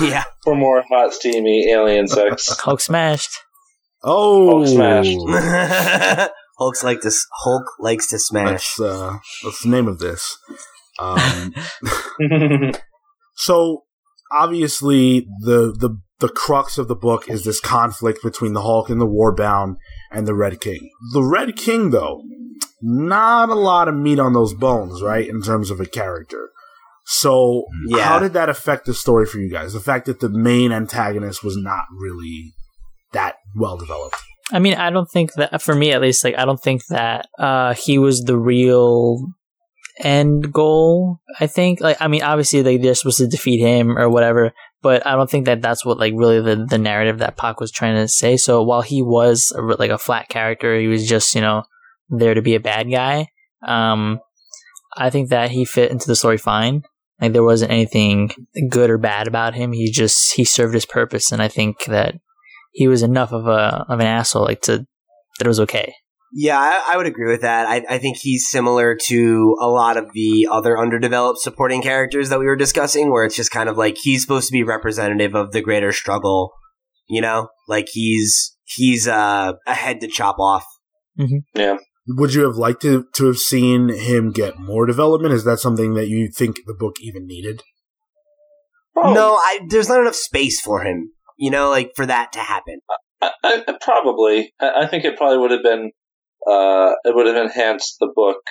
yeah. for more hot, steamy alien sex. Hulk smashed. Oh, Hulk smashed. Hulk's like to s- Hulk likes to smash. That's uh, that's the name of this. Um, So obviously the the the crux of the book is this conflict between the Hulk and the Warbound and the Red King. The Red King though, not a lot of meat on those bones, right? In terms of a character. So Yeah. how did that affect the story for you guys? The fact that the main antagonist was not really that well developed. I mean, I don't think that for me at least, like I don't think that uh he was the real end goal. I think, like, I mean, obviously, like they're supposed to defeat him or whatever, but I don't think that that's what like really the the narrative that Pak was trying to say. So while he was a, like a flat character, he was just you know there to be a bad guy. Um, I think that he fit into the story fine. Like there wasn't anything good or bad about him. He just he served his purpose, and I think that he was enough of a of an asshole like to that it was okay. Yeah, I, I would agree with that. I, I think he's similar to a lot of the other underdeveloped supporting characters that we were discussing, where it's just kind of like he's supposed to be representative of the greater struggle. You know, like he's he's uh, a head to chop off. Yeah. Would you have liked to to have seen him get more development? Is that something that you think the book even needed? Oh, No, I, there's not enough space for him. You know, like for that to happen. I, I, probably. I, I think it probably would have been. Uh, it would have enhanced the book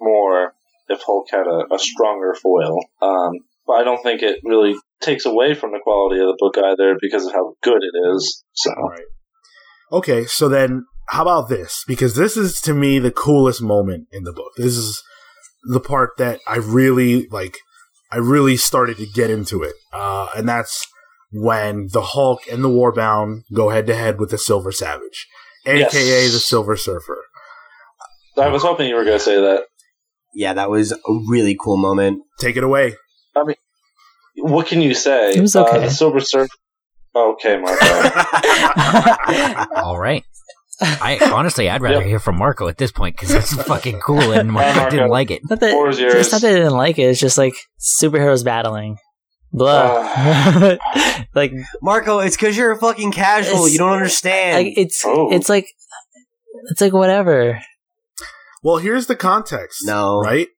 more if Hulk had a, a stronger foil. Um, but I don't think it really takes away from the quality of the book either because of how good it is. So. Right. Okay, so then how about this? Because this is to me the coolest moment in the book. This is the part that I really like. I really started to get into it, uh, and that's when the Hulk and the Warbound go head to head with the Silver Savage, aka Yes. the Silver Surfer. I was hoping you were going to say that. Yeah, that was a really cool moment. Take it away. What can you say? It was Uh, okay. the Silver Surfer. Okay, Marco. All right. I honestly, I'd rather Yep. hear from Marco at this point because it's fucking cool, and Marco Marco. didn't like it. Not that, Floor it's not that I didn't like it. It's just like superheroes battling. Blah. like Marco, it's because you're a fucking casual. You don't understand. I, it's Oh. it's like it's like whatever. Well, here's the context. No. right.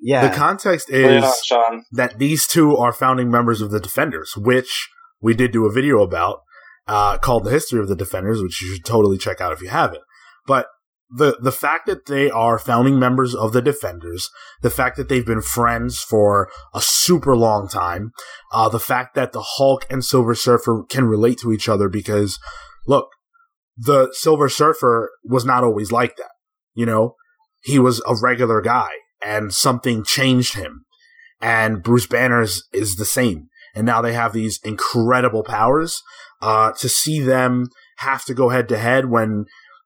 yeah. The context is it is Sean. that these two are founding members of the Defenders, which we did do a video about uh, called "The History of the Defenders," which you should totally check out if you haven't. But the the fact that they are founding members of the Defenders, the fact that they've been friends for a super long time, uh, the fact that the Hulk and Silver Surfer can relate to each other because, look, the Silver Surfer was not always like that. You know, he was a regular guy, and something changed him and Bruce Banner is, is the same. And now they have these incredible powers. Uh, to see them have to go head to head when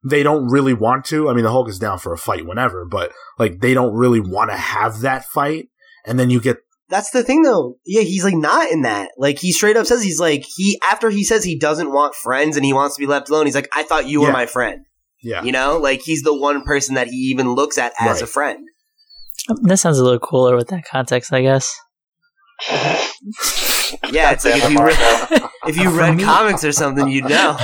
they don't really want to. I mean, the Hulk is down for a fight whenever, but like they don't really want to have that fight. And then you get That's the thing, though. Yeah, he's like not in that. Like he straight up says he's like he after he says he doesn't want friends and he wants to be left alone. He's like, I thought you were my friend. yeah, You know, like he's the one person that he even looks at as Right. a friend. That sounds a little cooler with that context, I guess. Yeah, it's like if Damn you read, Marco. if you read me- comics or something, you'd know.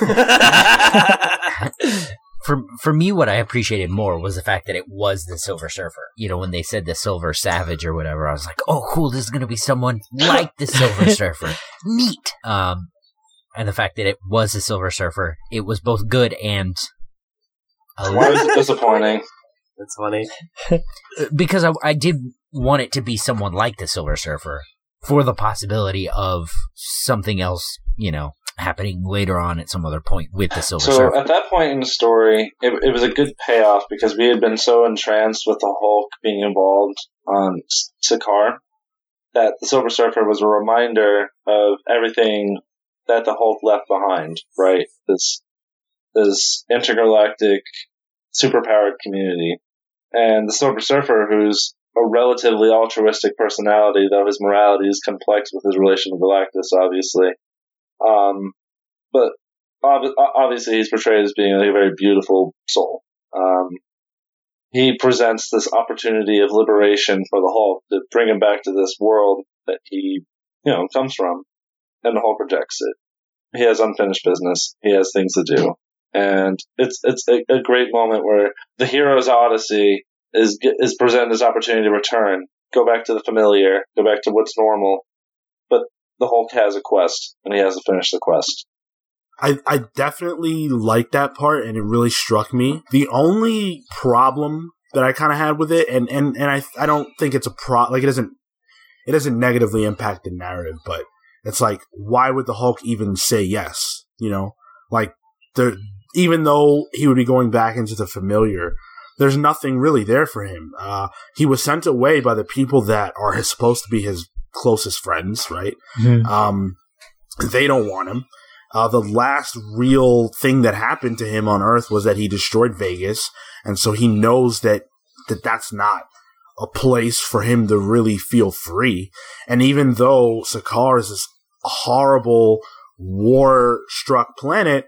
For for me, what I appreciated more was the fact that it was the Silver Surfer. You know, when they said the Silver Savage or whatever, I was like, "Oh, cool! This is going to be someone like the Silver Surfer. Neat." Um, and the fact that it was the Silver Surfer, it was both good and a Why little, it disappointing? That's funny. because I, I did want it to be someone like the Silver Surfer for the possibility of something else, you know, happening later on at some other point with the Silver Surfer So Surfer. at that point in the story, it, it was a good payoff because we had been so entranced with the Hulk being involved on Sakaar that the Silver Surfer was a reminder of everything that the Hulk left behind. Right, this this intergalactic superpowered community, and the Silver Surfer, who's a relatively altruistic personality, though his morality is complex with his relation to Galactus, obviously. Um, but ob- obviously he's portrayed as being a very beautiful soul. Um, he presents this opportunity of liberation for the Hulk to bring him back to this world that he, you know, comes from, and the Hulk rejects it. He has unfinished business. He has things to do, and it's it's a, a great moment where the hero's odyssey is is presented this opportunity to return, go back to the familiar, go back to what's normal, but the Hulk has a quest, and he has to finish the quest. I, I definitely like that part and it really struck me. The only problem that I kind of had with it, and, and, and I, I don't think it's a pro, like it doesn't, it doesn't negatively impact the narrative, but it's like, why would the Hulk even say yes? You know, like the, even though he would be going back into the familiar, there's nothing really there for him. Uh, he was sent away by the people that are his, supposed to be his closest friends, right? Um, they don't want him. Uh, the last real thing that happened to him on Earth was that he destroyed Vegas, and so he knows that that that's not a place for him to really feel free. And even though Sakaar is this horrible war-struck planet,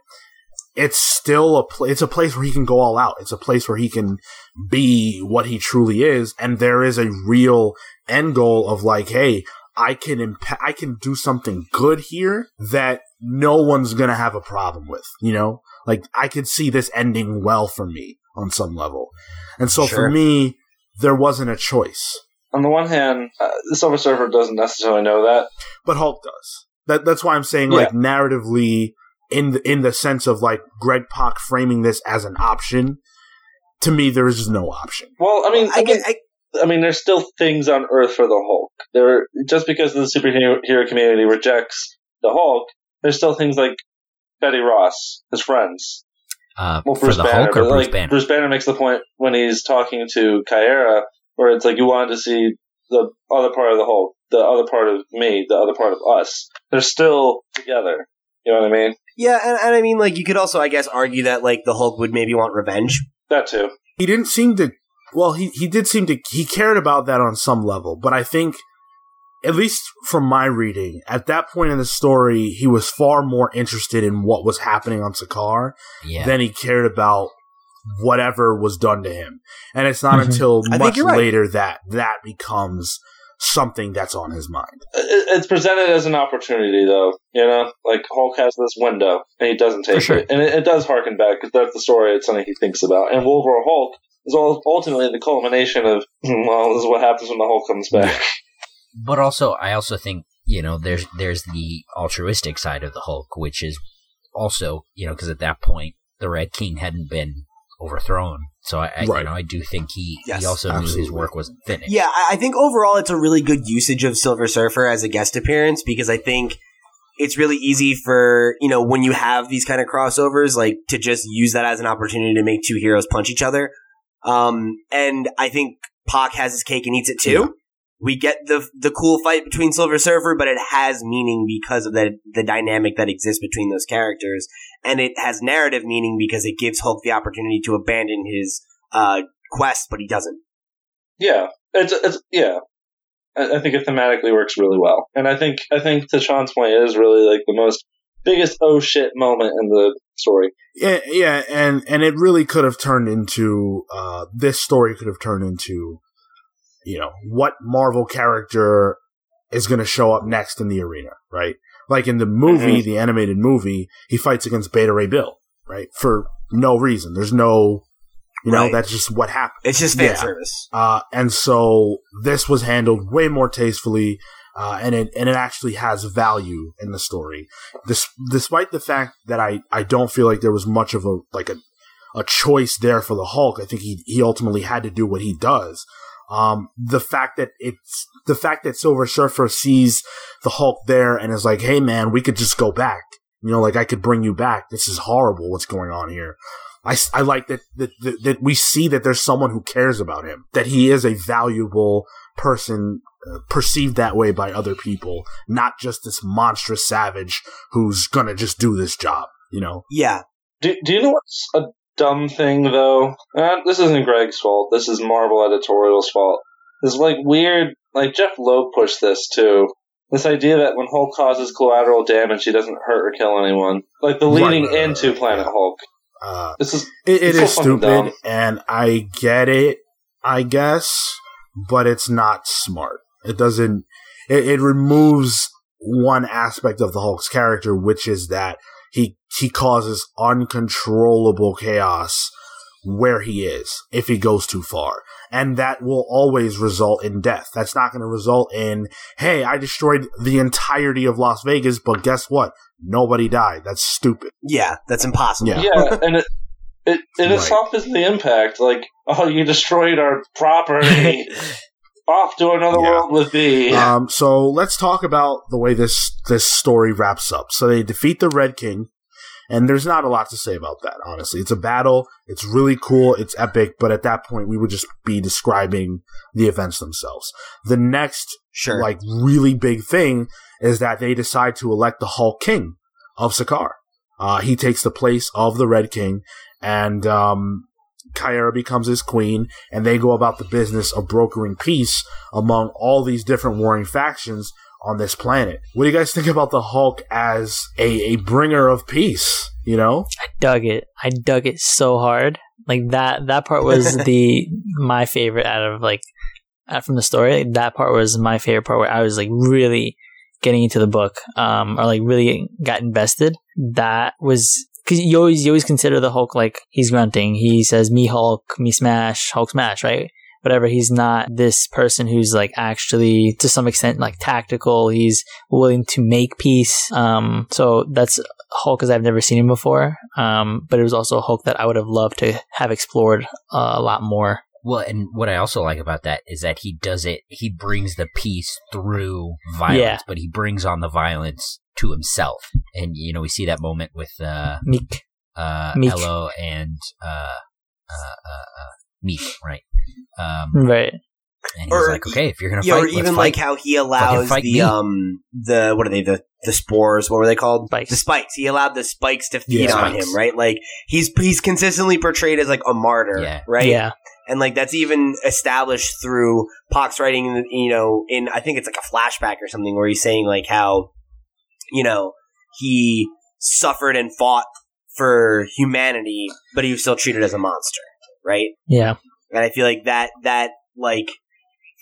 it's still a pl- it's a place where he can go all out. It's a place where he can be what he truly is, and there is a real end goal of like, hey, I can impa- I can do something good here that no one's gonna have a problem with. You know, like I could see this ending well for me on some level, and so Sure. for me, there wasn't a choice. On the one hand, uh, the Silver Surfer doesn't necessarily know that. But Hulk does. That that's why I'm saying like narratively in the in the sense of like Greg Pak framing this as an option. To me, there is no option. Well, I mean, I get. I, I mean, there's still things on Earth for the Hulk. There, just because the superhero community rejects the Hulk, there's still things like Betty Ross, his friends. Uh, Well, for Bruce the Banner, Hulk or Bruce like, Banner? Bruce Banner makes the point when he's talking to Caiera, where it's like you wanted to see the other part of the Hulk, the other part of me, the other part of us. They're still together. You know what I mean? Yeah, and, and I mean, like, you could also, I guess, argue that like the Hulk would maybe want revenge. That too. He didn't seem to. Well, he he did seem to. He cared about that on some level, but I think. At least from my reading, at that point in the story, he was far more interested in what was happening on Sakaar yeah. than he cared about whatever was done to him. And it's not Mhm. until much right. later that that becomes something that's on his mind. It's presented as an opportunity, though. You know, like Hulk has this window, and he doesn't take sure. it, and it, it does harken back because that's the story. It's something he thinks about, and Wolverine Hulk is ul- ultimately the culmination of well, this is what happens when the Hulk comes back. but also I also think you know there's there's the altruistic side of the Hulk, which is also you know because at that point the Red King hadn't been overthrown, so I, I Right. you know I do think he Yes, he also knew his work wasn't finished. Yeah, I, I think overall it's a really good usage of Silver Surfer as a guest appearance because I think it's really easy for you know when you have these kind of crossovers, like to just use that as an opportunity to make two heroes punch each other. Um, and I think Pak has his cake and eats it too. Yeah. We get the the cool fight between Silver Surfer, but it has meaning because of the the dynamic that exists between those characters, and it has narrative meaning because it gives Hulk the opportunity to abandon his uh, quest, but he doesn't. Yeah, it's it's yeah. I, I think it thematically works really well, and I think I think to Sean's point, it is really like the most biggest oh shit moment in the story. Yeah, yeah, and and it really could have turned into uh this story could have turned into you know, what Marvel character is going to show up next in the arena, right? Like in the movie, Mhm. the animated movie, he fights against Beta Ray Bill, right? For no reason. There's no you know, Right. that's just what happened. It's just fan Yeah. service. Uh, and so this was handled way more tastefully, uh, and it and it actually has value in the story, Des- despite the fact that I, I don't feel like there was much of a like a a choice there for the Hulk. I think he he ultimately had to do what he does. Um, the fact that it's the fact that Silver Surfer sees the Hulk there and is like, "Hey, man, we could just go back." You know, like I could bring you back. This is horrible. What's going on here? I, I like that, that, that, that we see that there's someone who cares about him, that he is a valuable person uh, perceived that way by other people, not just this monstrous savage who's gonna just do this job, you know? Yeah. Do, do you know what's a dumb thing though? Uh, this isn't Greg's fault. This is Marvel editorial's fault. This like weird, like Jeph Loeb pushed this too. This idea that when Hulk causes collateral damage, he doesn't hurt or kill anyone. Like the leading right, into right, Planet yeah. Hulk. Uh, This is it, it It's so is fucking dumb. stupid, and I get it, I guess, but it's not smart. It doesn't, it, it removes one aspect of the Hulk's character, which is that he, he causes uncontrollable chaos where he is if he goes too far. And that will always result in death. That's not going to result in, hey, I destroyed the entirety of Las Vegas, but guess what? Nobody died. That's stupid. Yeah. That's impossible. Yeah. yeah, and it it, it Right. softens the impact. Like, oh, you destroyed our property. Off to another Yeah. world with thee. Um, so let's talk about the way this this story wraps up. So they defeat the Red King, and there's not a lot to say about that. Honestly, it's a battle. It's really cool. It's epic. But at that point, we would just be describing the events themselves. The next Sure. like really big thing is that they decide to elect the Hulk King of Sakaar. Uh, he takes the place of the Red King, and um, Caiera becomes his queen, and they go about the business of brokering peace among all these different warring factions on this planet. What do you guys think about the Hulk as a, a bringer of peace? You know, I dug it. I dug it so hard. Like that. That part was the my favorite out of like out from the story. Like, that part was my favorite part where I was like really getting into the book, um, or like really got invested. That was because you always you always consider the Hulk like he's grunting. He says me Hulk, me smash, Hulk smash, right? whatever. He's not this person who's like actually to some extent like tactical. He's willing to make peace. Um, so that's Hulk as I've never seen him before. Um, but it was also a Hulk that I would have loved to have explored uh, a lot more. Well, and what I also like about that is that he does it. He brings the peace through violence, Yeah. but he brings on the violence to himself. And you know, we see that moment with uh, Miek. uh, Miek. Elloe and uh, uh, uh, uh, Miek, right? Um, Right. and he's Or- like, okay, if you're gonna Yeah, fight, or let's even fight. like how he allows fight the me. um the what are they the the spores? What were they called? Spikes. The spikes. He allowed the spikes to feed Yeah. on Spikes. him, right? Like he's he's consistently portrayed as like a martyr, Yeah. right? Yeah. and like that's even established through Pak's writing, you know, in I think it's like a flashback or something where he's saying like how, you know, he suffered and fought for humanity, but he was still treated as a monster, right? Yeah. And I feel like that that like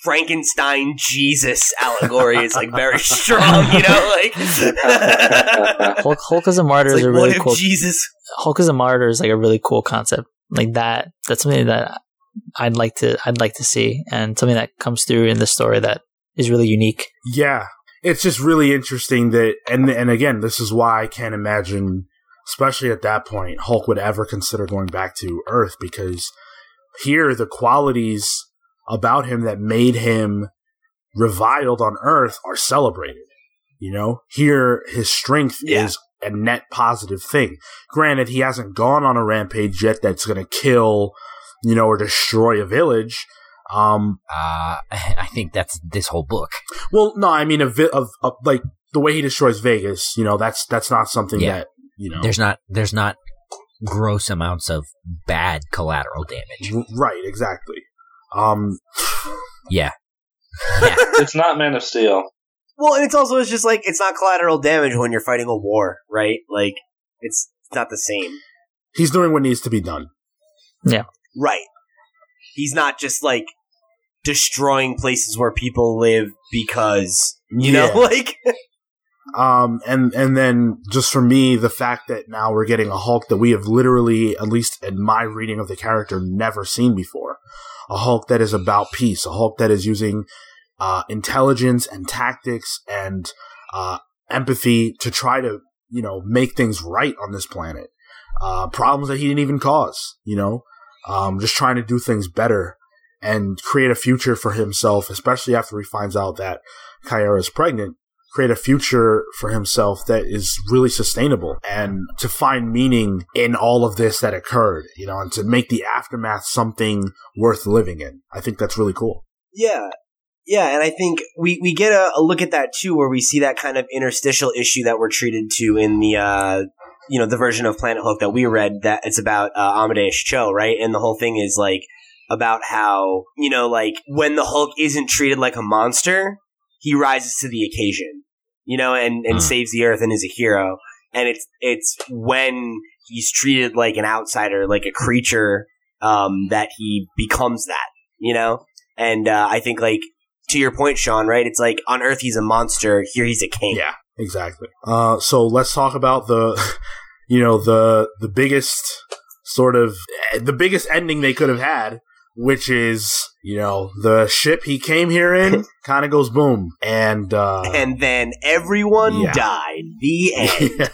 Frankenstein Jesus allegory is like very strong, you know, like Hulk, Hulk as a martyr It's is a really cool. Jesus Hulk as a martyr is like a really cool concept. Like that. That's something that I'd like to. I'd like to see, and something that comes through in the story that is really unique. Yeah, it's just really interesting that, and and again, this is why I can't imagine, especially at that point, Hulk would ever consider going back to Earth because here the qualities about him that made him reviled on Earth are celebrated. You know, here his strength Yeah. is a net positive thing. Granted, he hasn't gone on a rampage yet that's going to kill, you know, or destroy a village. Um, uh, I think that's this whole book. well, no, I mean, a vi- of, of like the way he destroys Vegas. You know, that's that's not something Yeah. that you know. There's not there's not gross amounts of bad collateral damage. Right, exactly. Um, Yeah, yeah, it's not Man of Steel. Well, and it's also it's just like it's not collateral damage when you're fighting a war, right? Like it's not the same. he's doing what needs to be done. Yeah. Right. He's not just like destroying places where people live because you know, like Um, and and then just for me, the fact that now we're getting a Hulk that we have literally, at least in my reading of the character, never seen before. A Hulk that is about peace. A Hulk that is using uh, intelligence and tactics and uh, empathy to try to, you know, make things right on this planet. Uh, problems that he didn't even cause. You know, um, just trying to do things better and create a future for himself, especially after he finds out that Caiera is pregnant create a future for himself that is really sustainable and to find meaning in all of this that occurred, you know, and to make the aftermath something worth living in. I think that's really cool. Yeah. Yeah, and I think we, we get a, a look at that too, where we see that kind of interstitial issue that we're treated to in the uh, you know the version of Planet Hulk that we read. That it's about uh, Amadeus Cho, right? And the whole thing is like about how you know like when the Hulk isn't treated like a monster, he rises to the occasion, you know, and and Mm. saves the Earth and is a hero. And it's it's when he's treated like an outsider, like a creature, um, that he becomes that, you know. And uh, I think like to your point, Sean, right? It's like on Earth he's a monster, here he's a king. Yeah, exactly. Uh, so let's talk about the, you know, the the biggest sort of the biggest ending they could have had, which is you know the ship he came here in kind of goes boom, and uh, And then everyone Yeah. died. The end.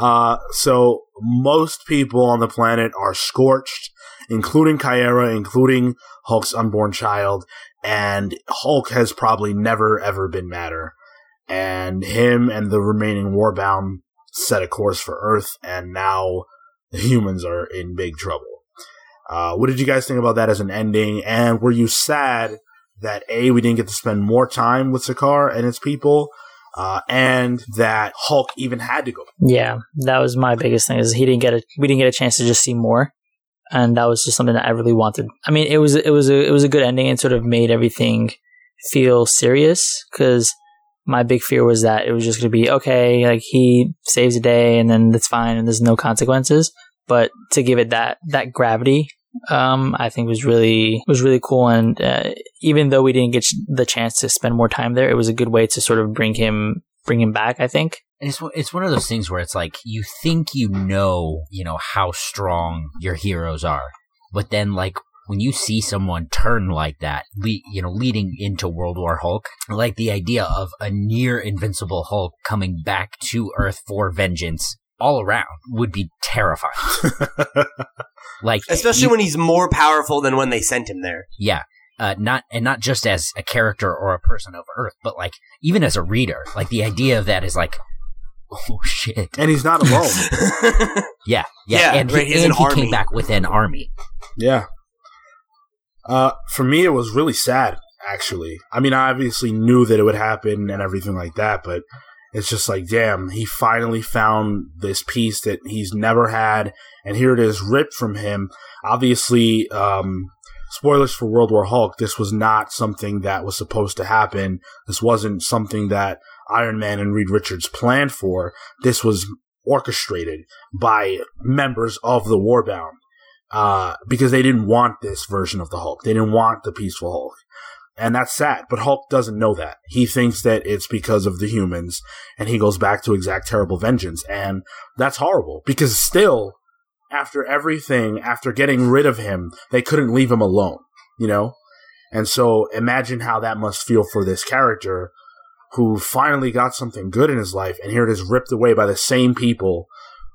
uh, so most people on the planet are scorched, including Caiera, including Hulk's unborn child, and Hulk has probably never ever been madder. And him and the remaining Warbound set a course for Earth, and now the humans are in big trouble. Uh, what did you guys think about that as an ending? And were you sad that A, we didn't get to spend more time with Sakaar and its people, uh, and that Hulk even had to go Yeah, that was my biggest thing. Is he didn't get a we didn't get a chance to just see more, and that was just something that I really wanted. I mean, it was it was a it was a good ending and sort of made everything feel serious because my big fear was that it was just going to be okay, like he saves a day and then it's fine and there's no consequences. But to give it that that gravity, um, I think was really was really cool. And uh, even though we didn't get the chance to spend more time there, it was a good way to sort of bring him bring him back. I think. It's it's one of those things where it's like you think you know you know how strong your heroes are, but then like when you see someone turn like that, le- you know, leading into World War Hulk, like the idea of a near invincible Hulk coming back to Earth for vengeance all around would be terrifying. like, Especially you- when he's more powerful than when they sent him there. yeah. Uh, not and not just as a character or a person of Earth, but like even as a reader, like the idea of that is like, oh shit, and he's not alone. yeah, yeah, Yeah, and, right, he, he and an he army. came back with an army. Yeah. Uh, for me, it was really sad, actually. I mean, I obviously knew that it would happen and everything like that, but it's just like, damn, he finally found this piece that he's never had, and here it is ripped from him. Obviously, um, spoilers for World War Hulk, this was not something that was supposed to happen. This wasn't something that Iron Man and Reed Richards planned for. This was orchestrated by members of the Warbound uh, because they didn't want this version of the Hulk. They didn't want the peaceful Hulk. And that's sad, but Hulk doesn't know that. He thinks that it's because of the humans, and he goes back to exact terrible vengeance. And that's horrible, because still, after everything, after getting rid of him, they couldn't leave him alone, you know? And so imagine how that must feel for this character who finally got something good in his life, and here it is ripped away by the same people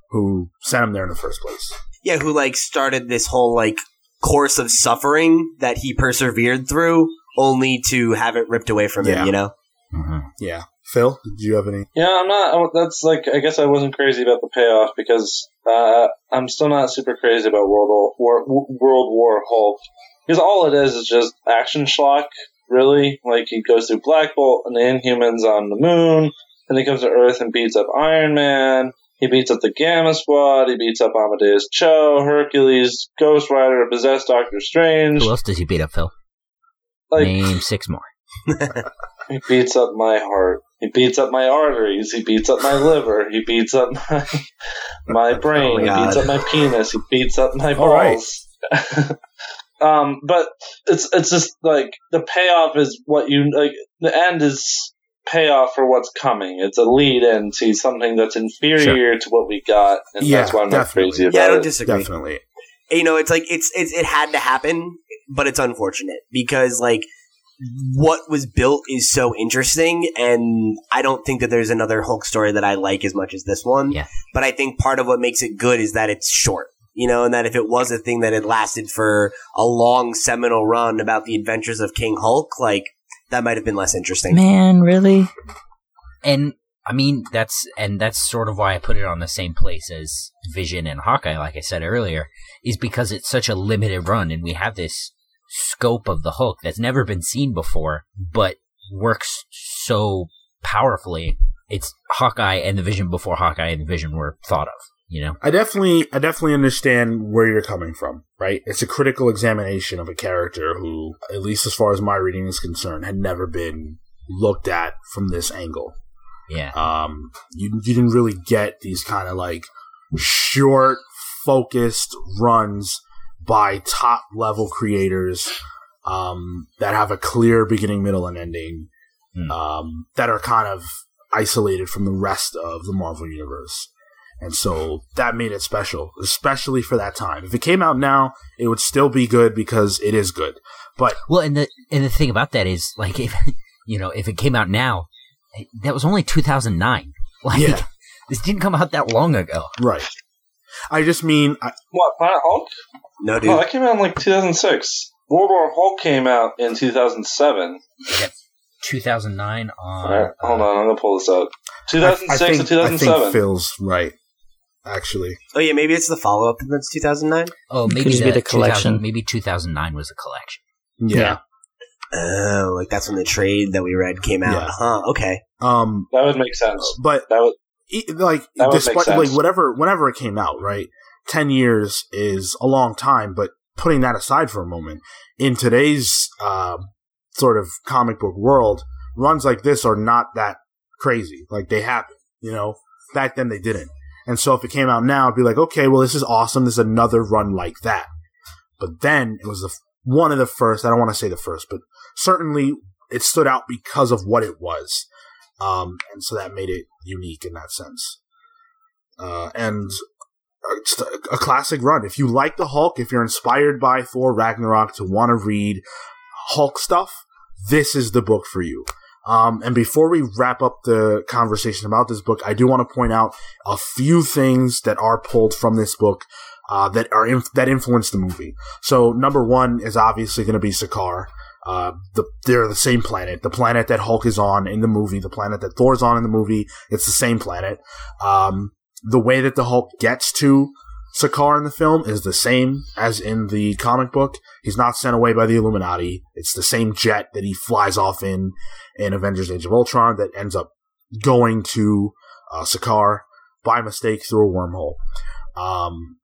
who sent him there in the first place. yeah, who like started this whole like course of suffering that he persevered through, only to have it ripped away from Yeah. him. You know, Yeah. Phil, did you have any? Yeah, I'm not. That's like. I guess I wasn't crazy about the payoff because uh, I'm still not super crazy about World War, War World War Hulk because all it is is just action schlock. Really, like he goes through Black Bolt and the Inhumans on the moon, and he comes to Earth and beats up Iron Man. He beats up the Gamma Squad. He beats up Amadeus Cho, Hercules, Ghost Rider, possessed Doctor Strange. Who else does he beat up, Phil? Like Name six more. He beats up my heart. He beats up my arteries. He beats up my liver. He beats up my my brain. Oh my he beats up my penis. He beats up my All right. balls. um, but it's it's just like the payoff is what you like. The end is payoff for what's coming. It's a lead in to something that's inferior to what we got, and Yeah, that's why I'm not crazy about it. yeah, I don't it. disagree. Definitely. you know, it's like it's it's it had to happen, but it's unfortunate because like what was built is so interesting, and I don't think that there's another Hulk story that I like as much as this one. Yeah. But I think part of what makes it good is that it's short. You know, and that if it was a thing that had lasted for a long seminal run about the adventures of King Hulk, like that might have been less interesting. Man, really? And I mean, that's and that's sort of why I put it on the same place as Vision and Hawkeye, like I said earlier, is because it's such a limited run, and we have this scope of the Hulk that's never been seen before, but works so powerfully. It's Hawkeye and the Vision before Hawkeye and the Vision were thought of. You know, I definitely, I definitely understand where you're coming from. Right? It's a critical examination of a character who, at least as far as my reading is concerned, had never been looked at from this angle. yeah. Um, you you didn't really get these kind of like short, focused runs by top level creators um, that have a clear beginning, middle, and ending Hmm. um, that are kind of isolated from the rest of the Marvel universe. And so that made it special, especially for that time. If it came out now, it would still be good because it is good. But Well, and the and the thing about that is, like, if you know, if it came out now, that was only 2009. Like, Yeah. this didn't come out that long ago. right, I just mean I, What Planet Hulk? No, dude. Oh, that came out in like 2006. World War Hulk came out in 2007. 2009 on. All right, hold uh, on, I'm gonna pull this up. 2006 I think, to 2007. I think Phil's right. Actually, oh yeah, maybe it's the follow up that's 2009. Oh, maybe just the, be the 2000 collection. Maybe 2009 was a collection. yeah. Yeah. Oh, like that's when the trade that we read came out. Yeah. Huh. Okay. Um, that would make sense. but That would like That would make despite like whatever whenever it came out, right? Ten years is a long time, but putting that aside for a moment, in today's uh, sort of comic book world, runs like this are not that crazy. Like they happen, you know. Back then they didn't, and so if it came out now, it'd be like, okay, well this is awesome. This is another run like that. But then it was the f- one of the first. I don't want to say the first, but certainly it stood out because of what it was. Um, and so that made it unique in that sense. Uh, and a, a classic run. If you like the Hulk, if you're inspired by Thor Ragnarok to want to read Hulk stuff, this is the book for you. Um, and before we wrap up the conversation about this book, I do want to point out a few things that are pulled from this book uh, that are inf- that influence the movie. So number one is obviously going to be Sakaar. Uh, the, they're the same planet. The planet that Hulk is on in the movie, the planet that Thor's on in the movie, it's the same planet. Um, the way that the Hulk gets to Sakaar in the film is the same as in the comic book. He's not sent away by the Illuminati. It's the same jet that he flies off in in Avengers Age of Ultron that ends up going to uh, Sakaar by mistake through a wormhole. Um,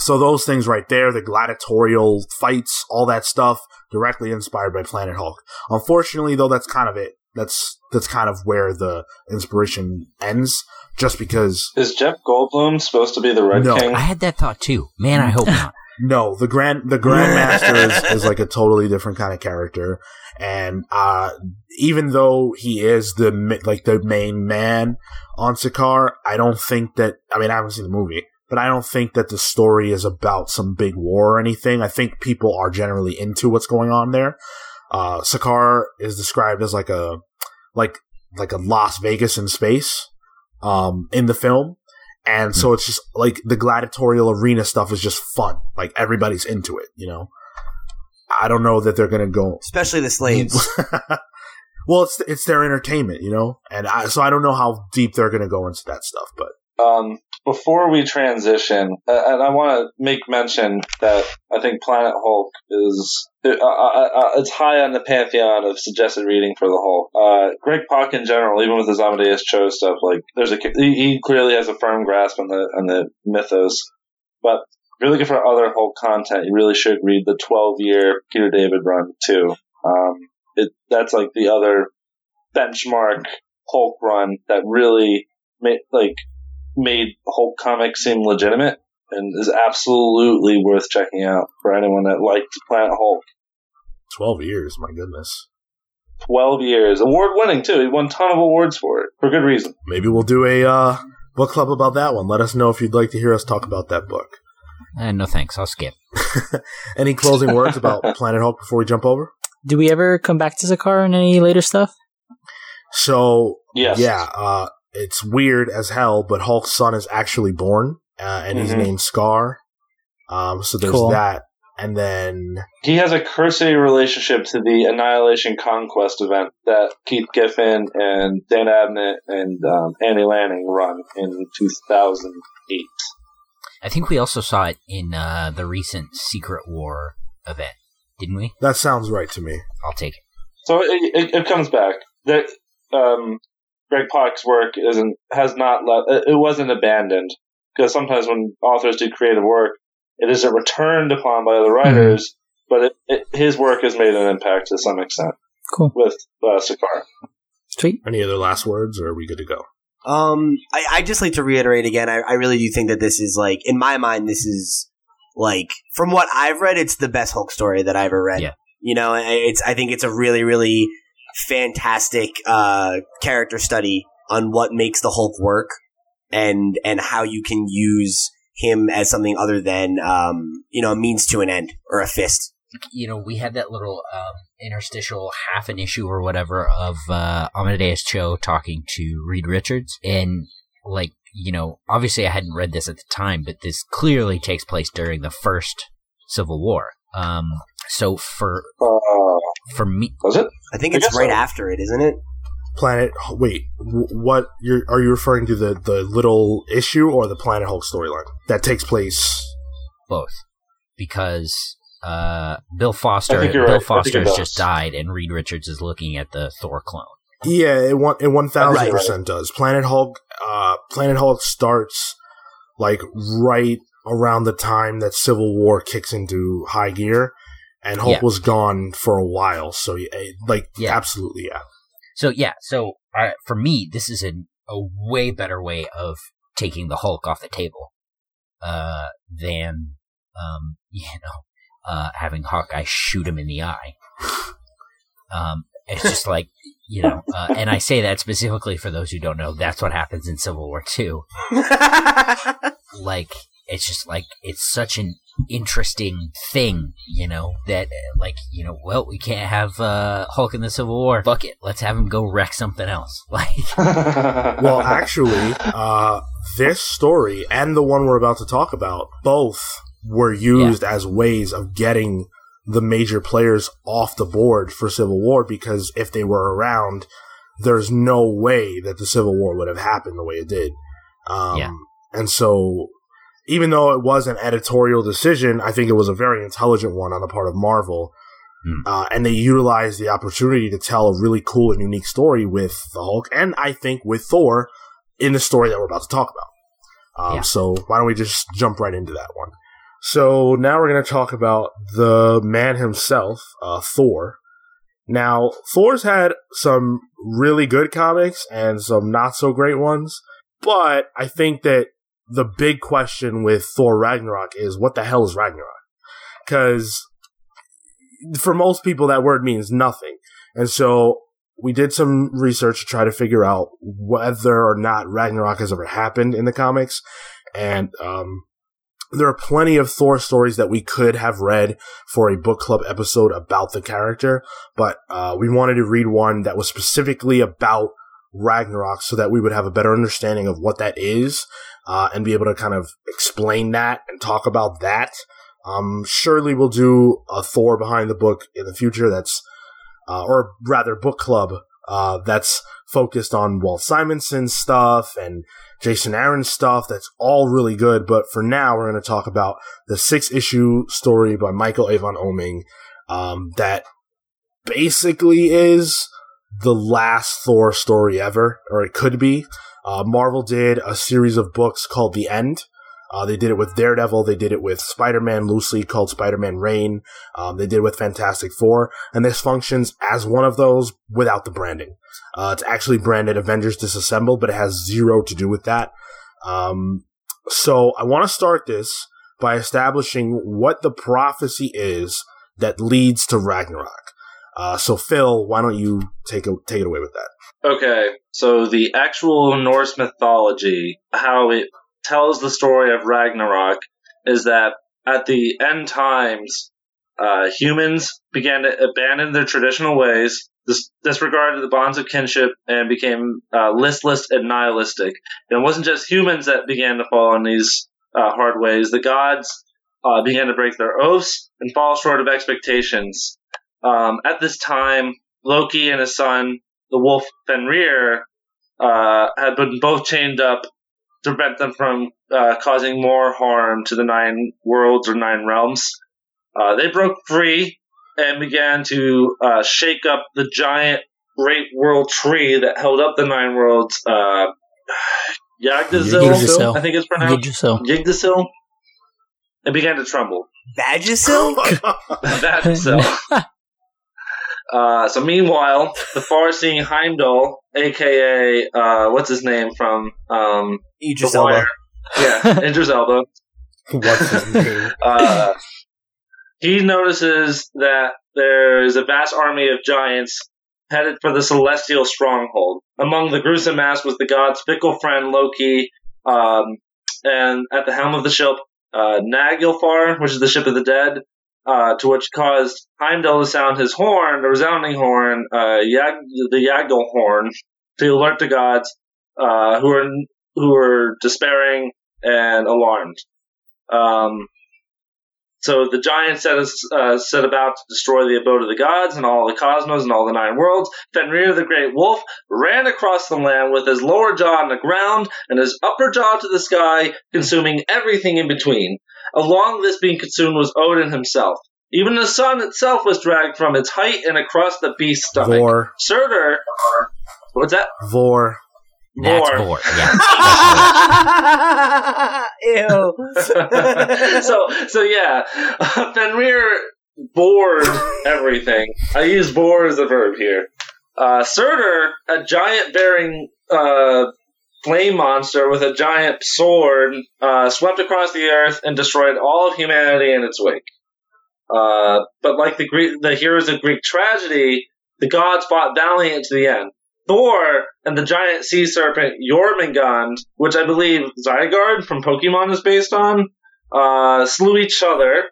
so those things right there, the gladiatorial fights, all that stuff, directly inspired by Planet Hulk. Unfortunately, though, that's kind of it. That's that's kind of where the inspiration ends. Just because Is Jeff Goldblum supposed to be the Red No. King? I had that thought too. Man, I hope not. no, the grand the Grandmaster is, is like a totally different kind of character, and uh, even though he is the like the main man on Sakaar, I don't think that. I mean, I haven't seen the movie, but I don't think that the story is about some big war or anything. I think people are generally into what's going on there. Uh, Sakaar is described as like a like like a Las Vegas in space um, in the film. And so it's just like the gladiatorial arena stuff is just fun. Like everybody's into it, you know. I don't know that they're gonna go. Especially the slaves. well, it's it's their entertainment, you know, and I, so I don't know how deep they're gonna go into that stuff. But um, before we transition, uh, and I want to make mention that I think Planet Hulk is uh, uh, uh, it's high on the pantheon of suggested reading for the Hulk. Uh, Greg Pak in general, even with his Amadeus Cho stuff, like there's a he, he clearly has a firm grasp on the on the mythos. But if you're looking for other Hulk content, you really should read the 12 year Peter David run too. Um, it that's like the other benchmark Hulk run that really made like made Hulk comics seem legitimate and is absolutely worth checking out for anyone that liked Planet Hulk. twelve years, my goodness. 12 years. Award winning, too. He won a ton of awards for it, for good reason. Maybe we'll do a uh, book club about that one. Let us know if you'd like to hear us talk about that book. Uh, no thanks. I'll skip. Any closing words about Planet Hulk before we jump over? Do we ever come back to Sakaar in any later stuff? So Yes. yeah, uh, it's weird as hell, but Hulk's son is actually born, uh, and he's Mhm. named Scar. Um, so there's Cool. that, and then He has a cursory relationship to the Annihilation Conquest event that Keith Giffen and Dan Abnett and um, Andy Lanning run in 2008. I think we also saw it in uh, the recent Secret War event, didn't we? that sounds right to me. I'll take it. So it, it, it comes back that um, Greg Pak's work isn't has not left. It it wasn't abandoned because sometimes when authors do creative work, it isn't returned upon by other writers, but it, it, his work has made an impact to some extent Cool. with uh, Sakaar. Sweet. Any other last words, or are we good to go? Um, I, I just like to reiterate again. I, I really do think that this is like, in my mind, this is like from what I've read, it's the best Hulk story that I've ever read. Yeah. You know, it's I think it's a really really fantastic uh, character study on what makes the Hulk work and and how you can use him as something other than um, you know a means to an end or a fist. You know, we had that little um, interstitial half an issue or whatever of uh, Amadeus Cho talking to Reed Richards, and like you know, obviously I hadn't read this at the time, but this clearly takes place during the first Civil War. Um, so for Uh, for me, was it? I think I it's right so. after it, isn't it? Planet. Wait, what? You're are you referring to the the little issue or the Planet Hulk storyline that takes place? both because uh, Bill Foster I think you're Bill right. Foster has just died, and Reed Richards is looking at the Thor clone. Yeah, it one it one thousand percent does. Planet Hulk. Uh, Planet Hulk starts like right around the time that Civil War kicks into high gear, and Hulk Yeah. was gone for a while. So yeah, like Yeah. absolutely, yeah. So yeah, so uh, for me, this is an, a way better way of taking the Hulk off the table uh, than um, you know uh, having Hawkeye shoot him in the eye. Um, it's just like you know, uh, and I say that specifically for those who don't know. That's what happens in Civil War Two. Like it's just like it's such an interesting thing, you know, that uh, like, you know, well, we can't have uh Hulk in the Civil War. Fuck it. Let's have him go wreck something else. Like well, actually, uh, this story and the one we're about to talk about both were used as ways of getting the major players off the board for Civil War because if they were around, there's no way that the Civil War would have happened the way it did. Um, Yeah. And so, even though it was an editorial decision, I think it was a very intelligent one on the part of Marvel. Hmm. Uh, and they utilized the opportunity to tell a really cool and unique story with the Hulk, and I think with Thor in the story that we're about to talk about. Um, Yeah. So why don't we just jump right into that one? So now we're going to talk about the man himself, uh, Thor. Now, Thor's had some really good comics and some not so great ones, but I think that the big question with Thor Ragnarok is what the hell is Ragnarok? Because for most people, that word means nothing. And so we did some research to try to figure out whether or not Ragnarok has ever happened in the comics. And, um, there are plenty of Thor stories that we could have read for a book club episode about the character, but uh, we wanted to read one that was specifically about Ragnarok so that we would have a better understanding of what that is uh, and be able to kind of explain that and talk about that. Um, surely we'll do a Thor behind the book in the future that's, uh, or rather book club, uh, that's focused on Walt Simonson stuff and Jason Aaron stuff. That's all really good. But for now, we're going to talk about the six issue story by Michael Avon Oeming, um, that basically is the last Thor story ever, or it could be. Uh, Marvel did a series of books called The End. Uh, they did it with Daredevil. They did it with Spider-Man loosely called Spider-Man Reign. Um, they did it with Fantastic Four. And this functions as one of those without the branding. Uh, it's actually branded Avengers Disassembled, but it has zero to do with that. Um, so I want to start this by establishing what the prophecy is that leads to Ragnarok. Uh, so Phil, why don't you take a, take it away with that? Okay, so the actual Norse mythology, how it tells the story of Ragnarok, is that at the end times, uh, humans began to abandon their traditional ways, dis- disregarded the bonds of kinship, and became uh, listless and nihilistic. And it wasn't just humans that began to fall in these uh, hard ways. The gods uh, began to break their oaths and fall short of expectations. Um, at this time, Loki and his son, the wolf Fenrir, uh, had been both chained up to prevent them from uh, causing more harm to the nine worlds or nine realms. Uh, they broke free and began to uh, shake up the giant great world tree that held up the nine worlds. Uh, Yggdrasil, Yggdrasil. I think it's pronounced. Yggdrasil. Yggdrasil. It began to tremble. Vagisil? Yggdrasil. Uh, so meanwhile, the far-seeing Heimdall, aka uh, what's his name from um, Idris The Elba. Wire? Yeah, Idris Elba. What's his name? Uh, he notices that there is a vast army of giants headed for the celestial stronghold. Among the gruesome mass was the god's fickle friend Loki, um, and at the helm of the ship, uh, Naglfar, which is the ship of the dead, uh, to which caused Heimdall to sound his horn, the resounding horn, uh, the Gjallarhorn, to alert the gods, uh, who are who are despairing and alarmed. Um, so the giants set, uh, set about to destroy the abode of the gods and all the cosmos and all the nine worlds. Fenrir the great wolf ran across the land with his lower jaw on the ground and his upper jaw to the sky, consuming everything in between. Along this being consumed was Odin himself. Even the sun itself was dragged from its height and across the beast's stomach. Vor. Surtur, what's that? Vor. That's Vor. Vor. Yeah. Ew. so so yeah, Fenrir bored everything. I use bore as a verb here. Uh, Surtur, a giant bearing uh, flame monster with a giant sword, uh, swept across the earth and destroyed all of humanity in its wake. Uh, but like the Greek, the heroes of Greek tragedy, the gods fought valiantly to the end. Thor and the giant sea serpent Jormungand, which I believe Zygarde from Pokemon is based on, uh, slew each other,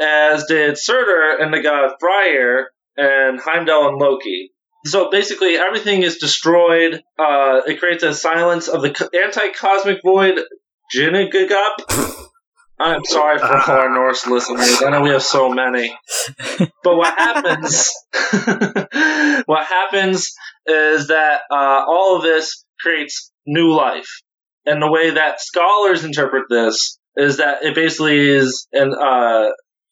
as did Surtur and the god Freyr and Heimdall and Loki. So basically, everything is destroyed. Uh, it creates a silence of the co- anti-cosmic void Ginnungagap. I'm sorry for all our Norse listeners. I know we have so many. But what happens? what happens is that uh, all of this creates new life, and the way that scholars interpret this is that it basically is an uh,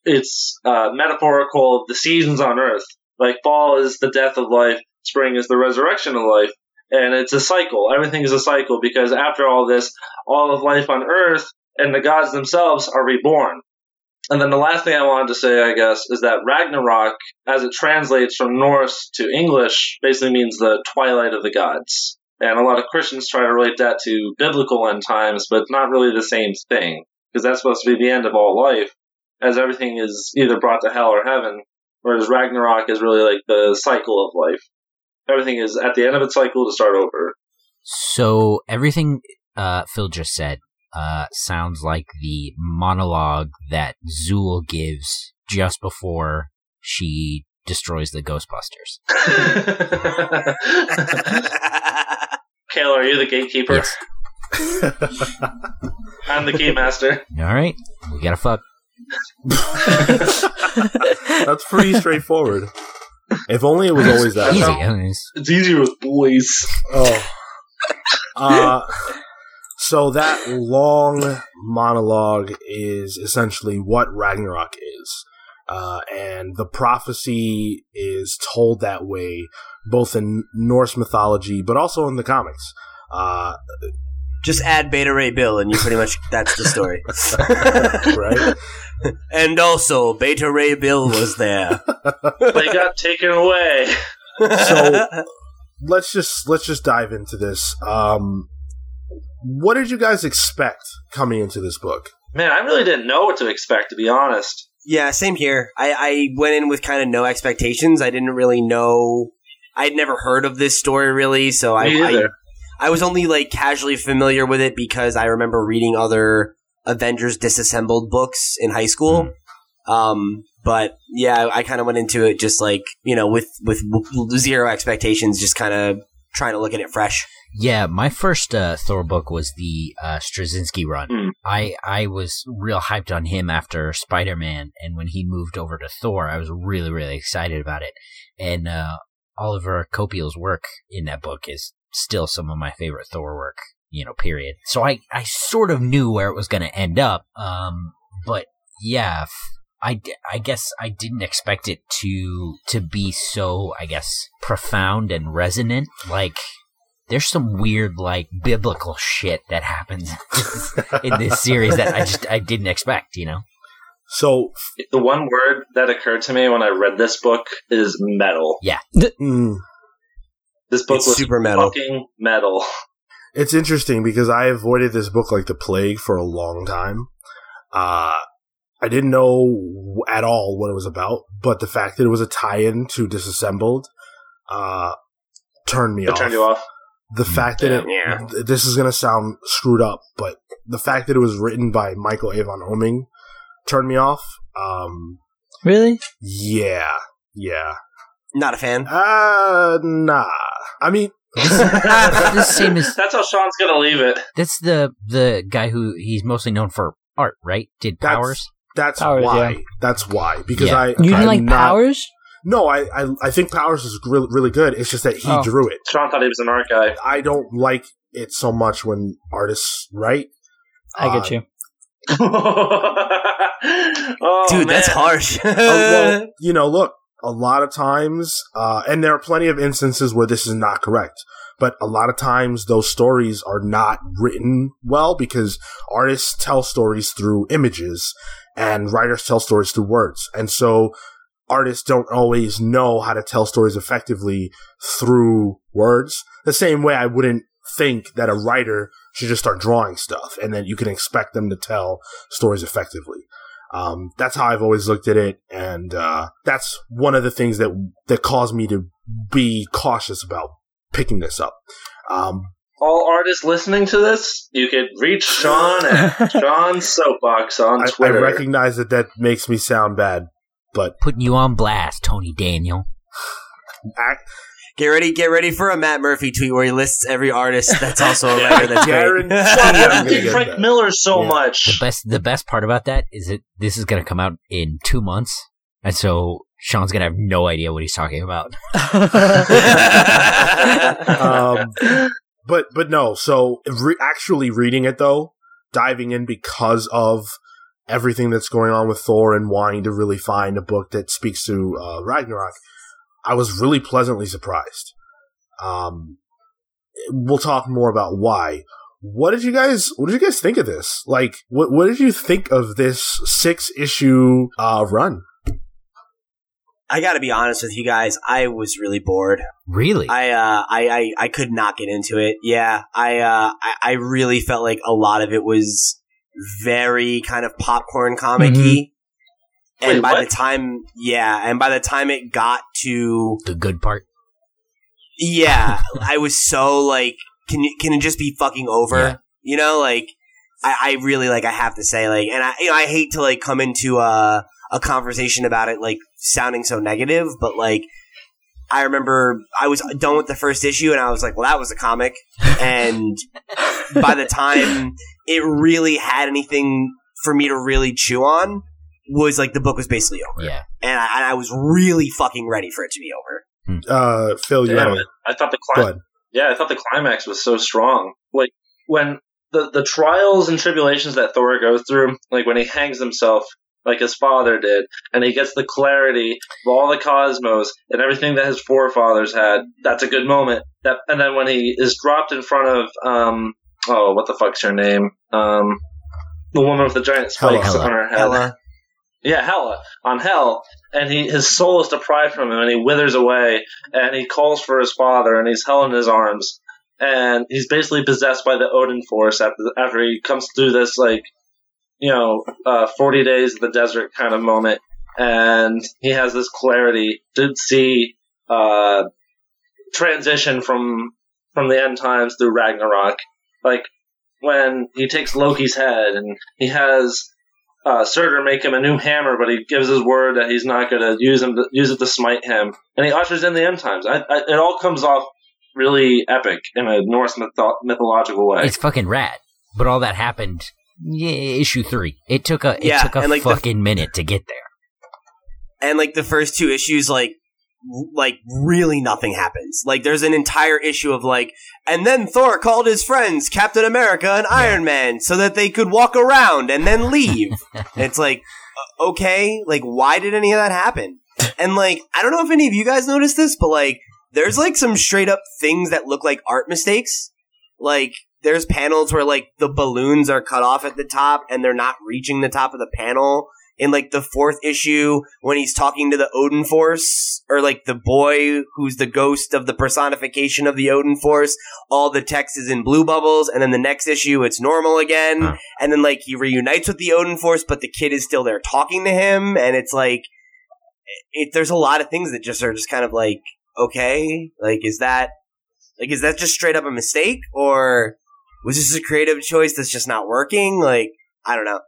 it's uh, metaphorical of the seasons on Earth. Like fall is the death of life, spring is the resurrection of life, and it's a cycle. Everything is a cycle because after all this, all of life on Earth and the gods themselves are reborn. And then the last thing I wanted to say, I guess, is that Ragnarok, as it translates from Norse to English, basically means the twilight of the gods. And a lot of Christians try to relate that to biblical end times, but it's not really the same thing, because that's supposed to be the end of all life, as everything is either brought to hell or heaven, whereas Ragnarok is really like the cycle of life. Everything is at the end of its cycle to start over. So everything uh, Phil just said uh, sounds like the monologue that Zuul gives just before she destroys the Ghostbusters. Kayla, are you the gatekeeper? Yes. I'm the key master. All right, we gotta fuck. That's pretty straightforward. If only it was always that. Easy. way. I mean, it's- It's easier with boys. Oh. Uh, so that long monologue is essentially what Ragnarok is. Uh, and the prophecy is told that way both in Norse mythology, but also in the comics. Uh, Just add Beta Ray Bill, and you pretty much that's the story. right? and also, Beta Ray Bill was there. They got taken away. So let's just let's just dive into this. Um, what did you guys expect coming into this book? Man, I really didn't know what to expect, to be honest. Yeah, same here. I, I went in with kind of no expectations. I didn't really know. I'd never heard of this story really, so I, Me I either. I was only like casually familiar with it because I remember reading other Avengers Disassembled books in high school. Um, but yeah, I kind of went into it just like you know with with zero expectations, just kind of trying to look at it fresh. Yeah, my first uh, Thor book was the uh, Straczynski run. Hmm. I I was real hyped on him after Spider Man, and when he moved over to Thor, I was really really excited about it. And uh, Olivier Coipel's work in that book is still some of my favorite Thor work. You know, period. So I I sort of knew where it was going to end up. Um, but yeah. f- I, d- I guess I didn't expect it to to be so I guess profound and resonant like there's some weird like biblical shit that happens in this series that I just I didn't expect, you know. So, The one word that occurred to me when I read this book is metal. mm, This book It's was super metal. fucking metal. It's interesting because I avoided this book like the plague for a long time. Uh, I didn't know at all what it was about, but the fact that it was a tie-in to Disassembled, uh, turned me It off. turned you off. The fact that it, yeah. this is gonna sound screwed up, but the fact that it was written by Michael Avon Oeming turned me off. Um, Really? yeah, yeah. Not a fan. Uh, nah. I mean, the same as- That's how Sean's gonna leave it. That's the the guy who he's mostly known for art, right? Did That's- Powers? that's Powers, why. yeah. That's why. Because Yeah. I You didn't I'm like not- Powers? No, I, I I think Powers is really, really good. It's just that he Oh. drew it. Sean thought he was an art guy. I don't like it so much when artists write. I Uh, get you. oh, Dude, that's harsh. uh, well, you know, look, a lot of times, uh, and there are plenty of instances where this is not correct, but a lot of times those stories are not written well because artists tell stories through images and writers tell stories through words. And so artists don't always know how to tell stories effectively through words. The same way I wouldn't think that a writer should just start drawing stuff and then you can expect them to tell stories effectively. Um, that's how I've always looked at it, and uh, that's one of the things that that caused me to be cautious about picking this up. Um, All artists listening to this, you could reach Sean at Sean's Soapbox on I, I recognize that that makes me sound bad, but Putting you on blast, Tony Daniel. act, Get ready, get ready for a Matt Murphy tweet where he lists every artist that's also a writer. That's Guarantee great. Sean, I'm why gonna do you get Frank that. Miller so Yeah. The much? best the best part about that is that this is gonna come out in two months, and so Sean's gonna have no idea what he's talking about. um, but but no. So re- actually reading it though, diving in because of everything that's going on with Thor and wanting to really find a book that speaks to uh, Ragnarok, I was really pleasantly surprised. Um, we'll talk more about why. What did you guys? What did you guys think of this? Like, what what did you think of this six issue uh, run? I got to be honest with you guys. I was really bored. Really? I, uh, I, I, I could not get into it. Yeah, I, uh, I, I really felt like a lot of it was very kind of popcorn comic-y. And Wait, by what? the time, yeah, and by the time it got to, the good part. yeah, I was so like, can you, can it just be fucking over? Yeah. You know, like, I, I really like, I have to say, like, and I, you know, I hate to like come into a, a conversation about it like sounding so negative, but like, I remember I was done with the first issue and I was like, well, that was a comic. And by the time it really had anything for me to really chew on, was like the book was basically over. Yeah. And I, I was really fucking ready for it to be over. Uh, Phil, you Damn know. I thought the go clim- ahead. yeah, I thought the climax was so strong. Like when the the trials and tribulations that Thor goes through, like when he hangs himself like his father did, and he gets the clarity of all the cosmos and everything that his forefathers had. That's a good moment. That and then when he is dropped in front of um oh what the fuck's her name um the woman with the giant spikes Hela. on her head. Hella. Yeah, Hela on Hell, and he his soul is deprived from him, and he withers away, and he calls for his father, and he's held in his arms, and he's basically possessed by the Odin force after after he comes through this like, you know, uh, forty days of the desert kind of moment, and he has this clarity to see uh, transition from from the end times through Ragnarok, like when he takes Loki's head and he has uh, Surtur make him a new hammer, but he gives his word that he's not going to use him to, use it to smite him, and he ushers in the end times. I, I, it all comes off really epic in a Norse mytho- mythological way. It's fucking rad. But all that happened yeah, issue three. It took a it Yeah, took a and, like, the- fucking minute to get there. and like the first two issues like w- like really nothing happens. Like there's an entire issue of like and then thor called his friends captain america and iron man so that they could walk around and then leave. And it's like uh, okay like why did any of that happen? And like i don't know if any of you guys noticed this but like there's like some straight up things that look like art mistakes. Like there's panels where like the balloons are cut off at the top and they're not reaching the top of the panel in like the fourth issue when he's talking to the Odin Force or like the boy who's the ghost of the personification of the Odin Force, all the text is in blue bubbles, and then the next issue it's normal again, Huh. and then like he reunites with the Odin Force, but the kid is still there talking to him, and it's like it, there's a lot of things that just are just kind of like okay, like is that like is that just straight up a mistake or was this a creative choice that's just not working? Like I don't know.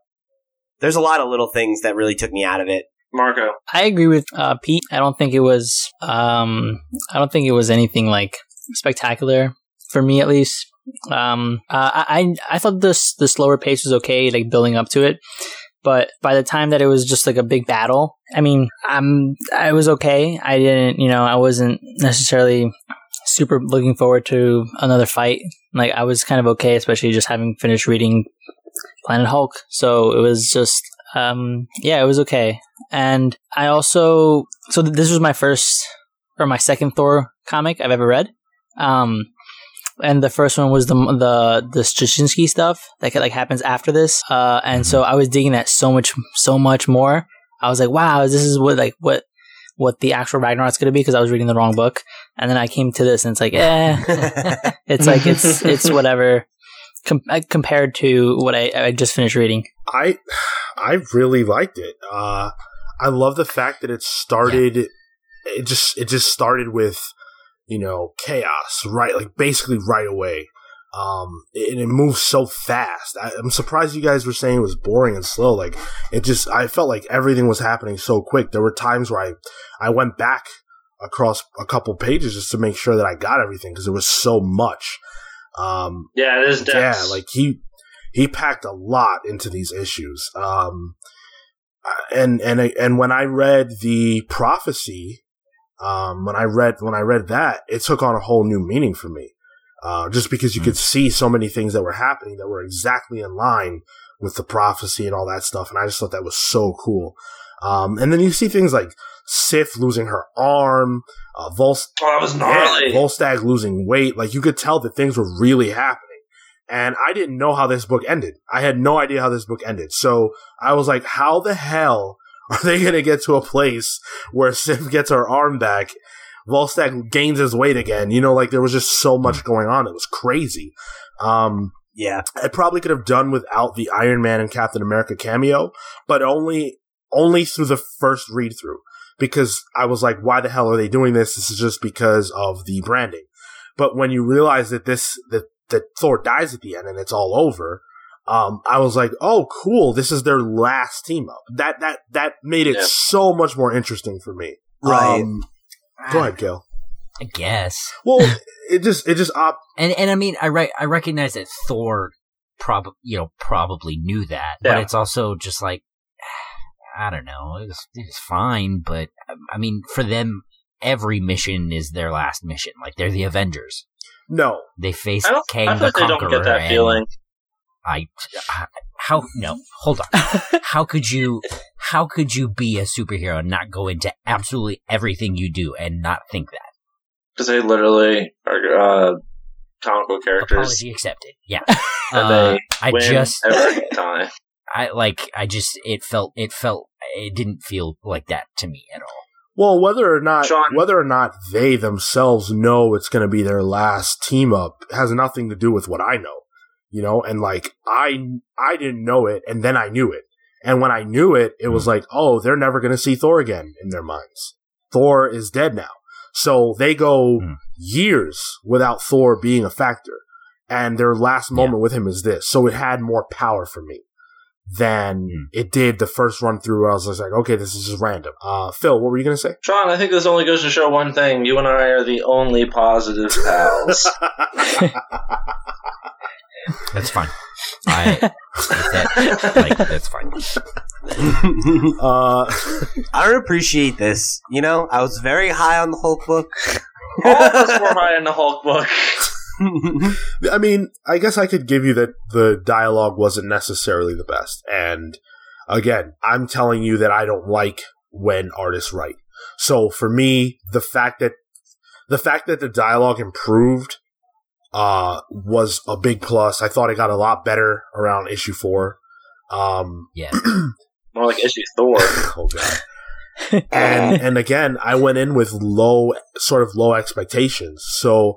There's a lot of little things that really took me out of it. Marco, I agree with uh, Pete. I don't think it was. Um, I don't think it was anything like spectacular for me, at least. Um, uh, I I I thought this the slower pace was okay, like building up to it. But by the time that it was just like a big battle, I mean, um, I was okay. I didn't, you know, I wasn't necessarily super looking forward to another fight. Like I was kind of okay, especially just having finished reading Planet Hulk. So it was just, um, yeah, it was okay. And I also, so th- this was my first or my second Thor comic I've ever read. Um, and the first one was the the the Straczynski stuff that like happens after this. Uh, and so I was digging that so much so much more. I was like, wow, this is what like what what the actual Ragnarok's going to be because I was reading the wrong book. And then I came to this and it's like, eh, it's like it's it's whatever com- uh, compared to what I, I just finished reading. I I really liked it. Uh, I love the fact that it started. It just it just started with you know, chaos, right? Like basically right away. Um, and it moves so fast. I, I'm surprised you guys were saying it was boring and slow. Like it just, I felt like everything was happening so quick. There were times where I, I went back across a couple pages just to make sure that I got everything because there was so much. Um, Yeah, it is dense. yeah, like he he packed a lot into these issues. Um, and and and when I read the prophecy, um, when I read when I read that, it took on a whole new meaning for me. Uh, just because you could see so many things that were happening that were exactly in line with the prophecy and all that stuff, and I just thought that was so cool. Um, and then you see things like Sif losing her arm, uh, Volst- oh, that was yeah, gnarly. Volstagg losing weight. Like you could tell that things were really happening. And I didn't know how this book ended. I had no idea how this book ended. So I was like, how the hell are they going to get to a place where Sif gets her arm back? Volstagg gains his weight again. You know, like there was just so much going on. It was crazy. Um, Yeah. I probably could have done without the Iron Man and Captain America cameo, but only only through the first read through because I was like, why the hell are they doing this? This is just because of the branding. But when you realize that this that that Thor dies at the end and it's all over, um, I was like, oh, cool. This is their last team up. That that that made it Yeah. so much more interesting for me. Right. Um, go ahead, Cale. I guess. Well, it just it just op- And and I mean, I re- I recognize that Thor, probably, you know probably knew that, but it's also just like I don't know. It was it was fine, but um, I mean, for them, every mission is their last mission. Like they're the Avengers. no. They face I don't. Kang I the feel like they don't get that feeling. I, I- how no hold on. how could you how could you be a superhero and not go into absolutely everything you do and not think that? Because they literally are uh, comic book characters. Apology accepted. Yeah. And Uh, they I win just every time. I like I just it felt it felt it didn't feel like that to me at all. Well, whether or not Sean- whether or not they themselves know it's going to be their last team up has nothing to do with what I know. You know, and like I I didn't know it and then I knew it. And when I knew it, it was like, "Oh, they're never going to see Thor again in their minds. Thor is dead now." So they go Hmm. years without Thor being a factor. And their last Yeah. moment with him is this. So it had more power for me than Hmm. it did the first run through where I was just like, okay, this is just random. Uh, Phil, what were you going to say? Sean, I think this only goes to show one thing: you and I are the only positive pals. That's fine. I that, like that's fine. uh, I don't appreciate this. You know, I was very high on the Hulk book. All of us were high on the Hulk book. I mean, I guess I could give you that the dialogue wasn't necessarily the best. And again, I'm telling you that I don't like when artists write. So for me, the fact that the fact that the dialogue improved uh was a big plus. I thought it got a lot better around issue 4. Um Yeah. More like issue Thor. oh god. and and again, I went in with low, sort of low expectations. So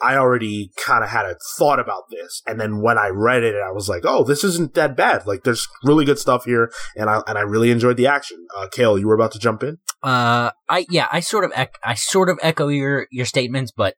I already kind of had a thought about this, and then when I read it, I was like, "Oh, this isn't that bad. Like, there's really good stuff here, and I and I really enjoyed the action." Uh, Cale, you were about to jump in. Uh, I yeah, I sort of ec- I sort of echo your your statements, but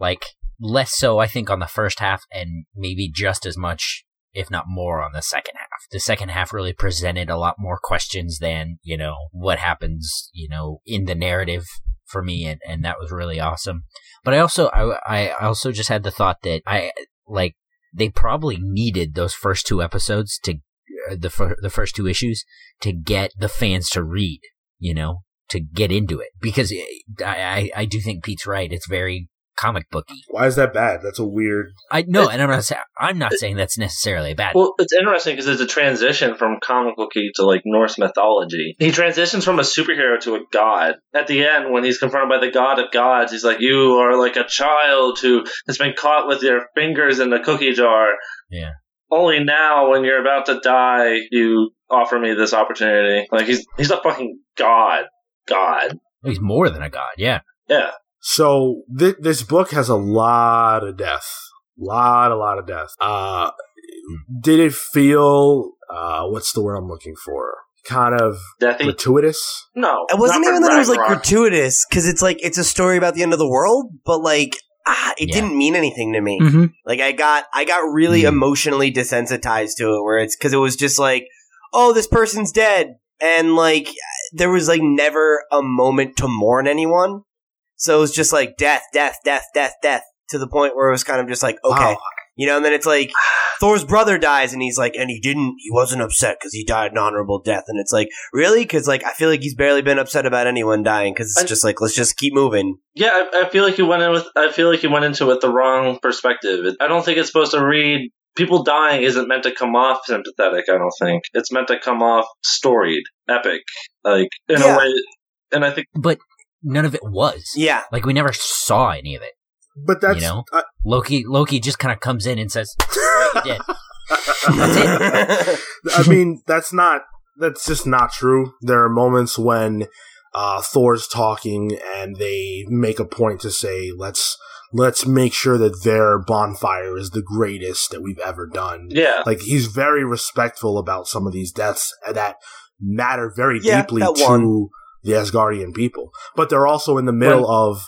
like less so. I think on the first half, and maybe just as much, if not more, on the second half. The second half really presented a lot more questions than you know what happens, you know, in the narrative for me, and and that was really awesome. But I also I I also just had the thought that I like they probably needed those first two episodes to uh, the fir- the first two issues to get the fans to read, you know, to get into it because I, I, I do think Pete's right. It's very comic booky. Why is that bad? That's a weird. I no, and I'm not saying I'm not saying that's necessarily bad. Well, it's interesting because it's a transition from comic booky to like Norse mythology. He transitions from a superhero to a god. At the end, when he's confronted by the god of gods, he's like, "You are like a child who has been caught with your fingers in the cookie jar." Yeah. Only now, when you're about to die, you offer me this opportunity. Like he's he's a fucking god. God. He's more than a god. Yeah. Yeah. So th- this book has a lot of death, lot, a lot of death. Uh, did it feel? Uh, what's the word I'm looking for? kind of Deathy? gratuitous. No, It wasn't even that it was like Ragnarok. gratuitous because it's like it's a story about the end of the world, but like ah, it Yeah. didn't mean anything to me. hmm Like I got I got really Hmm. emotionally desensitized to it, where it's because it was just like, oh, this person's dead, and like there was like never a moment to mourn anyone. So it was just like death, death, death, death, death, to the point where it was kind of just like okay, Wow. you know. And then it's like Thor's brother dies, and he's like, and he didn't, he wasn't upset because he died an honorable death, and it's like really because like I feel like he's barely been upset about anyone dying because it's I- just like let's just keep moving. Yeah, I, I feel like you went in with. I feel like you went into it with the wrong perspective. I don't think it's supposed to read. People dying isn't meant to come off sympathetic. I don't think it's meant to come off storied, epic, like in Yeah. a way. And I think But none of it was. Yeah, Like we never saw any of it. But that's You know? uh, Loki Loki just kind of comes in and says, "Right, "You did." I mean, that's not. That's just not true. There are moments when uh, Thor's talking, and they make a point to say, "Let's let's make sure that their bonfire is the greatest that we've ever done." yeah, Like he's very respectful about some of these deaths that matter very Yeah, deeply that to one. The Asgardian people, but they're also in the middle of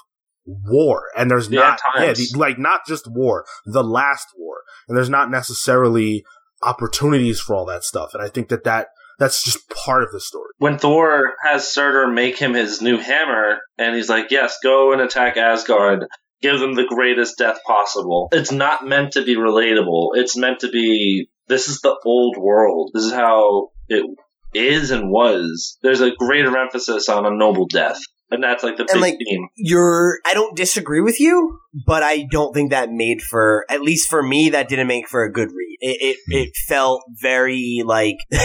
war, and there's Yeah, not yeah, the, like not just war, the last war, and there's not necessarily opportunities for all that stuff, and I think that that that's just part of the story. when Thor has Surtur make him his new hammer, and he's like, "Yes, go and attack Asgard." Give them the greatest death possible. It's not meant to be relatable. It's meant to be. This is the old world. This is how it is and was. There's a greater emphasis on a noble death, and that's like the big like, theme. you're I don't disagree with you, but I don't think that made for at least for me that didn't make for a good read. It it, Hmm. it felt very like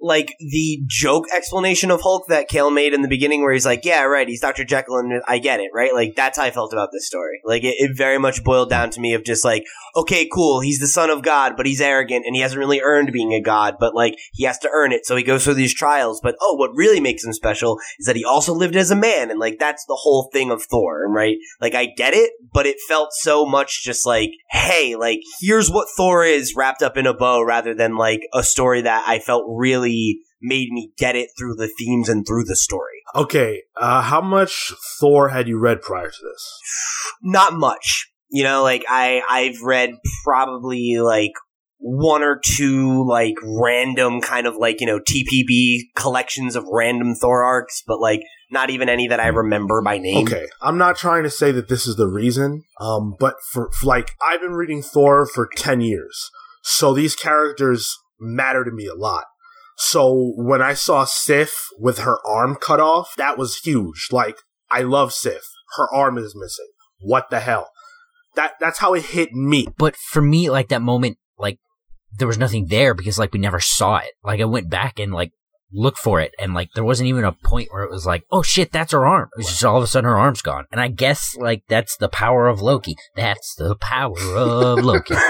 like the joke explanation of Hulk that Cale made in the beginning where he's like, Yeah, right, he's Dr. Jekyll and I get it, right? Like that's how I felt about this story. Like it, it very much boiled down to me of just like, okay, cool, he's the son of God, but he's arrogant and he hasn't really earned being a god, but like he has to earn it, so he goes through these trials. But oh, what really makes him special is that he also lived as a man, and like that's the whole thing of Thor, right? Like I get it, but it felt so much just like, hey, like here's what Thor is wrapped up in a bow, rather than like a story that I felt really made me get it through the themes and through the story. Okay, uh, how much Thor had you read prior to this? Not much, you know. Like I, I've read probably like one or two like random kind of like you know TPB collections of random Thor arcs, but like not even any that I remember by name. Okay, I'm not trying to say that this is the reason, um, but for, for like I've been reading Thor for ten years, so these characters matter to me a lot. So when I saw Sif with her arm cut off, that was huge. Like I love Sif, her arm is missing. What the hell? That that's how it hit me. But for me, like that moment, like there was nothing there because like we never saw it. Like I went back and like looked for it, and like there wasn't even a point where it was like, oh shit, that's her arm. It was just all of a sudden her arm's gone. And I guess like that's the power of Loki. That's the power of Loki.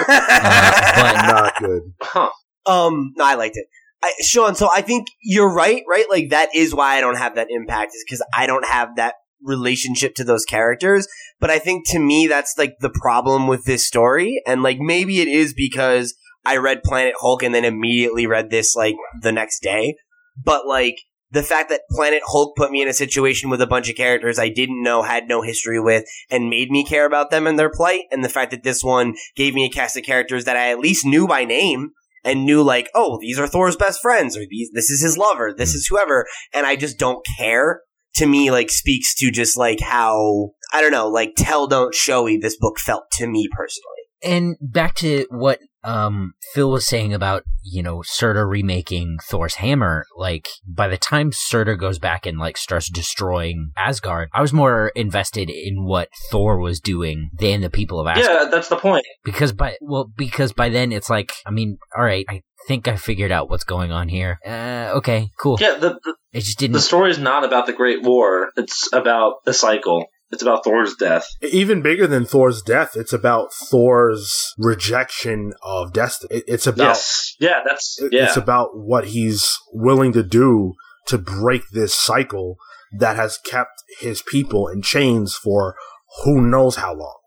Uh, Not good. Huh. Um, no, I liked it. I, Sean, so I think you're right, right? Like that is why I don't have that impact is because I don't have that relationship to those characters. But I think to me, that's like the problem with this story. And like maybe it is because I read Planet Hulk and then immediately read this like the next day. But like the fact that Planet Hulk put me in a situation with a bunch of characters I didn't know, had no history with, and made me care about them and their plight. And the fact that this one gave me a cast of characters that I at least knew by name and knew like, oh, these are Thor's best friends, or these, this is his lover, this hmm. is whoever, and I just don't care. To me, like speaks to just like how I don't know, like tell don't showy this book felt to me personally. And back to what um Phil was saying about you know Surtur remaking Thor's hammer. Like by the time Surtur goes back and like starts destroying Asgard, I was more invested in what Thor was doing than the people of Asgard. Yeah, that's the point. Because by well, because by then it's like, I mean, all right, I think I figured out what's going on here. Uh, okay, cool. Yeah, the, the It just didn't. the story is not about the Great War. It's about the cycle. It's about Thor's death. Even bigger than Thor's death, it's about Thor's rejection of destiny. It's about yes. Yeah, that's yeah. It's about what he's willing to do to break this cycle that has kept his people in chains for who knows how long.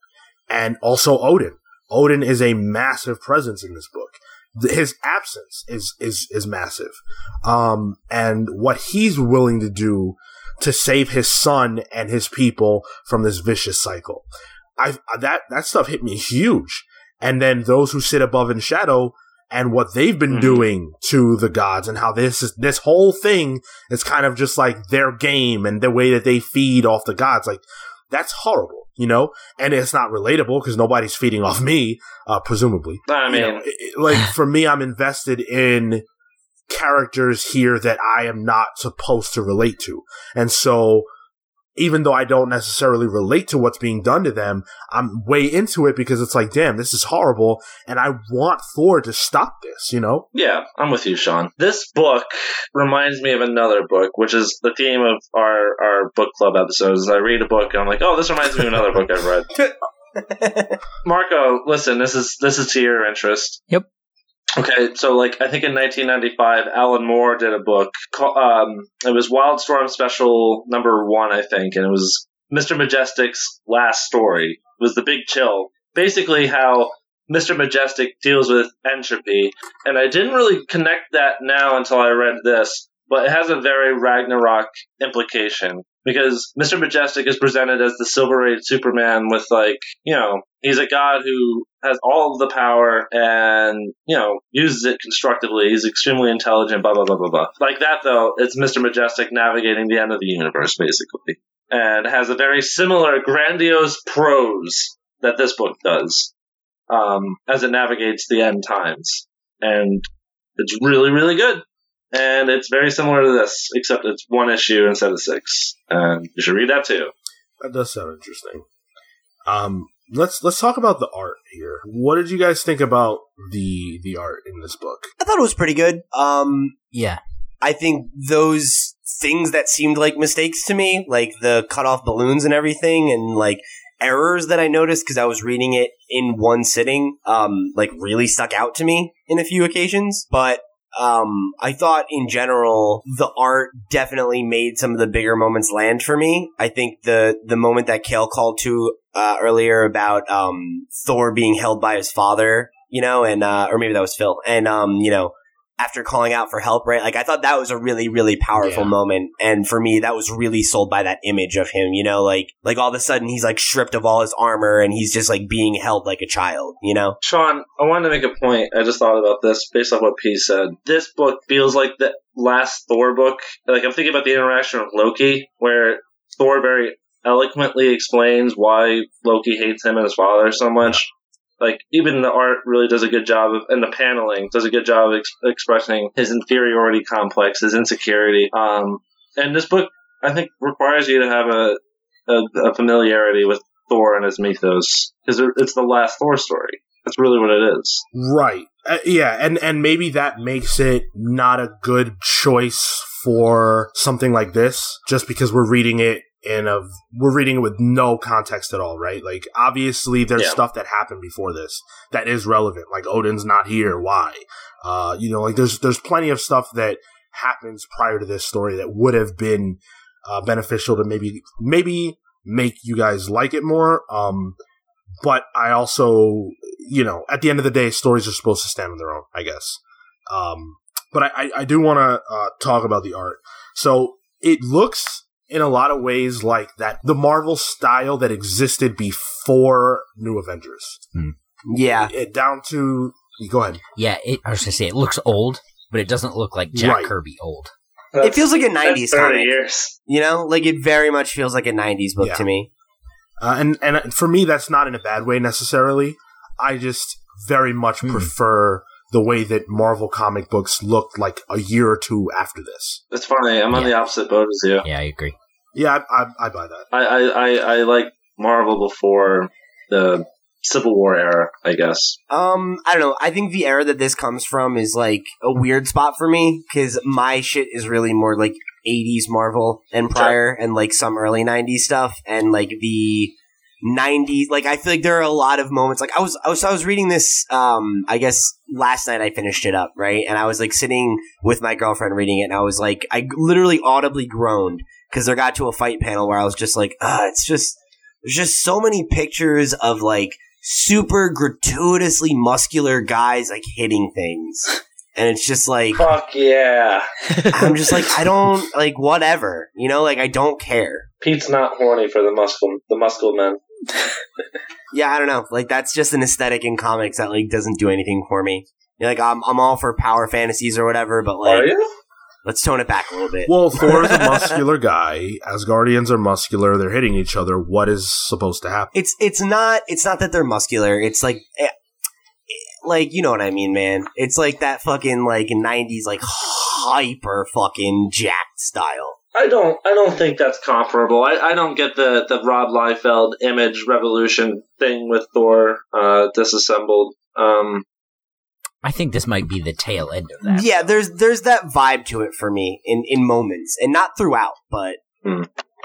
And also Odin. Odin is a massive presence in this book. his absence is is is massive. Um, and what he's willing to do to save his son and his people from this vicious cycle. I that that stuff hit me huge. And then those who sit above in shadow and what they've been Mhm. doing to the gods and how this is this whole thing is kind of just like their game and the way that they feed off the gods. Like that's horrible, you know? And it's not relatable because nobody's feeding off me, uh, presumably. I You mean, know, it- it- like for me, I'm invested in characters here that I am not supposed to relate to. And so even though I don't necessarily relate to what's being done to them, I'm way into it because it's like, damn, this is horrible. And I want Thor to stop this, you know? Yeah, I'm with you, Sean. This book reminds me of another book, which is the theme of our, our book club episodes. I read a book and I'm like, oh, this reminds me of another book I've read. Marco, listen, this is this is to your interest. Yep. Okay, so like I think in 1995, Alan Moore did a book. Called, um, it was Wildstorm Special Number One, I think, and it was Mr. Majestic's last story. It was the Big Chill. Basically, how Mr. Majestic deals with entropy, and I didn't really connect that now until I read this, but it has a very Ragnarok implication because Mr. Majestic is presented as the Silver Age Superman with like, you know, he's a god who has all the power and, you know, uses it constructively. He's extremely intelligent, blah, blah, blah, blah, blah. Like that though, it's Mr. Majestic navigating the end of the universe, basically. And has a very similar grandiose prose that this book does, um, as it navigates the end times. And it's really, really good. And it's very similar to this, except it's one issue instead of six. And you should read that too. That does sound interesting. Um, let's let's talk about the art here. What did you guys think about the the art in this book? I thought it was pretty good. Um, Yeah. I think those things that seemed like mistakes to me, like the cut off balloons and everything, and like errors that I noticed because I was reading it in one sitting, um, like really stuck out to me in a few occasions. But um, I thought in general the art definitely made some of the bigger moments land for me. I think the the moment that Cale called to uh, earlier about um, Thor being held by his father, you know, and uh, or maybe that was Phil, and um, you know, after calling out for help, right? Like I thought that was a really, really powerful Yeah. moment. And for me, that was really sold by that image of him, you know, like, like all of a sudden he's like stripped of all his armor and he's just like being held like a child, you know? Sean, I wanted to make a point. I just thought about this based off what P said. This book feels like the last Thor book. Like I'm thinking about the interaction with Loki, where Thor very eloquently explains why Loki hates him and his father so much. Like even the art really does a good job of, and the paneling does a good job of ex- expressing his inferiority complex, his insecurity. Um, and this book, I think, requires you to have a a, a familiarity with Thor and his mythos because it's the last Thor story. That's really what it is. Right. Uh, yeah, and and maybe that makes it not a good choice for something like this just because we're reading it in of we're reading it with no context at all, right? Like obviously there's Yeah. stuff that happened before this that is relevant. Like Odin's not here, why? Uh, you know, like there's there's plenty of stuff that happens prior to this story that would have been uh, beneficial to maybe maybe make you guys like it more. Um, but I also, you know, at the end of the day, stories are supposed to stand on their own, I guess. Um, but I, I, I do want to uh, talk about the art. So it looks in a lot of ways like that the Marvel style that existed before New Avengers. Yeah. It, down to go ahead. Yeah, it, I was gonna say it looks old, but it doesn't look like Jack Right. Kirby old. It feels like a 90s comic. years. You know? Like it very much feels like a 90s book Yeah. to me. Uh, and and for me, that's not in a bad way necessarily. I just very much Hmm. prefer the way that Marvel comic books looked like a year or two after this. It's funny. I'm on the opposite boat as you. Yeah, I agree. Yeah, I, I, I buy that. I, I, I, I like Marvel before the Civil War era, I guess. Um, I don't know. I think the era that this comes from is like a weird spot for me because my shit is really more like 80s Marvel and prior and like some early 90s stuff and like the 90s like I feel like there are a lot of moments like I was I was I was reading this um I guess last night I finished it up, right? And I was like sitting with my girlfriend reading it and I was like I literally audibly groaned because there got to a fight panel where I was just like, uh, it's just there's just so many pictures of like super gratuitously muscular guys like hitting things. And it's just like Fuck yeah. I'm just like I don't like whatever. You know, like I don't care. Pete's not horny for the muscle the muscle men. Yeah, I don't know. Like that's just an aesthetic in comics that like doesn't do anything for me. You're like I'm I'm all for power fantasies or whatever, but like Are you? Let's tone it back a little bit. Well, Thor is a muscular guy. Asgardians are muscular. They're hitting each other. What is supposed to happen? It's it's not it's not that they're muscular. It's like eh, like you know what I mean, man. It's like that fucking like 90s like hyper fucking jacked style. I don't. I don't think that's comparable. I, I don't get the, the Rob Liefeld image revolution thing with Thor uh, disassembled. Um, I think this might be the tail end of that. Yeah, there's there's that vibe to it for me in in moments and not throughout, but hmm.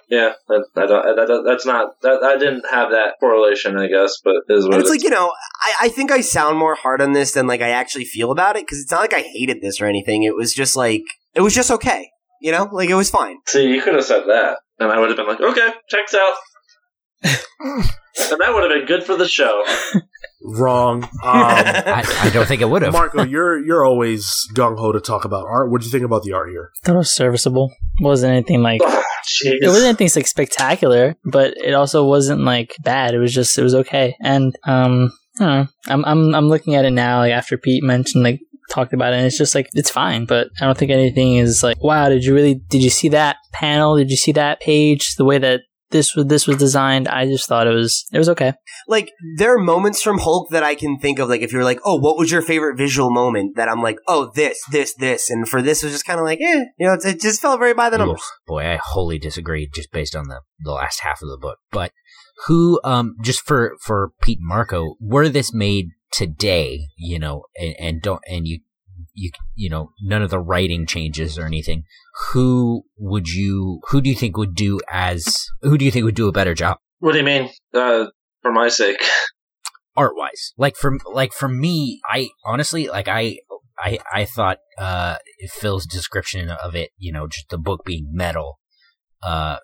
yeah, that, I don't, uh, that, that, that's not. That, I didn't have that correlation, I guess, but it is what And it it's like you know, I, I think I sound more hard on this than like I actually feel about it because it's not like I hated this or anything. It was just like it was just okay, you know, like it was fine. See, you could have said that, and I would have been like, okay, checks out. and that would have been good for the show. Wrong. Um, I, I don't think it would have. Marco, you're you're always gung ho to talk about art. What do you think about the art here? I Thought it was serviceable. wasn't anything like Oh, jeez. it wasn't anything like spectacular, but it also wasn't like bad. It was just it was okay. And um, I don't know. I'm I'm I'm looking at it now, like after Pete mentioned like talked about it, and it's just like it's fine. But I don't think anything is like wow. Did you really? Did you see that panel? Did you see that page? The way that this was this was designed. I just thought it was it was okay. Like there are moments from Hulk that I can think of. Like if you're like, oh, what was your favorite visual moment? That I'm like, oh, this, this, this, and for this it was just kind of like, eh, you know, it, it just felt very by the numbers. Oof, boy, I wholly disagree just based on the, the last half of the book. But who, um, just for, for Pete and Marco, were this made today, you know, and, and don't, and you, you, you know, none of the writing changes or anything. Who would you, who do you think would do as, who do you think would do a better job? What do you mean? Uh, for my sake. art wise. Like for like for me, I honestly like I I I thought uh Phil's description of it, you know, just the book being metal, uh,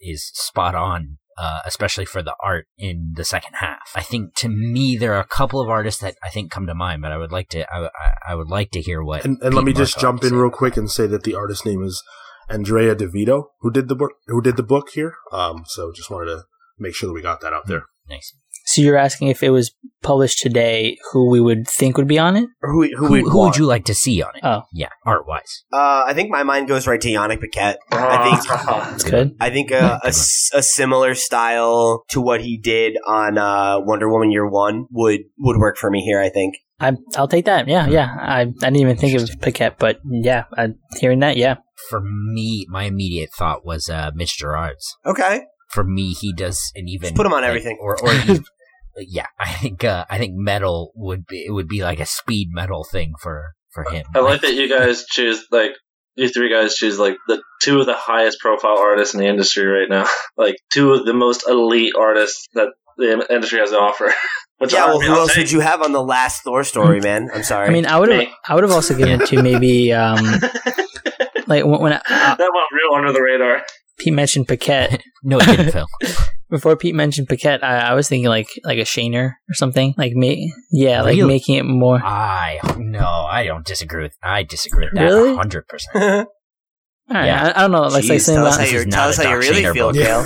is spot on. Uh, especially for the art in the second half. I think to me there are a couple of artists that I think come to mind, but I would like to I, I, I would like to hear what And, and let me just jump in real quick and say that the artist name is Andrea Di Vito, who did the book. Who did the book here? Um, so just wanted to make sure that we got that out there. Nice. So you're asking if it was published today, who we would think would be on it? Or who, who, Who, we'd who would you like to see on it? Oh. yeah, art wise. Uh, I think my mind goes right to Yannick Paquette. I think That's good. I think uh, a, s- a similar style to what he did on uh, Wonder Woman Year One would would work for me here. I think. I I'll take that. Yeah, yeah. I I didn't even think of Paquette, but yeah, I, hearing that, yeah. For me, my immediate thought was uh, Mitch Gerads. Okay. for me, he does an even Just put him on like, everything. or or he- yeah, I think uh, I think metal would be it would be like a speed metal thing for for him. I like that you guys choose like you three guys choose like the two of the highest profile artists in the industry right now. like two of the most elite artists that the industry has to offer. Which yeah. Well, who else take. would you have on the last Thor story, man? I'm sorry. I mean, I would have I would have also given it to maybe um like when, when I, uh, that went real under the radar. He mentioned Paquette. no, it didn't, Phil. Before Pete mentioned Paquette, I, I was thinking like like a Shaner or something. Like me, yeah, like Really? making it more. I no, I don't disagree with. I disagree with that Really? hundred percent. Jeez, All right, yeah. I, I don't know. Like, like tell something us how you is tell not us a how you really feel, book. Cale.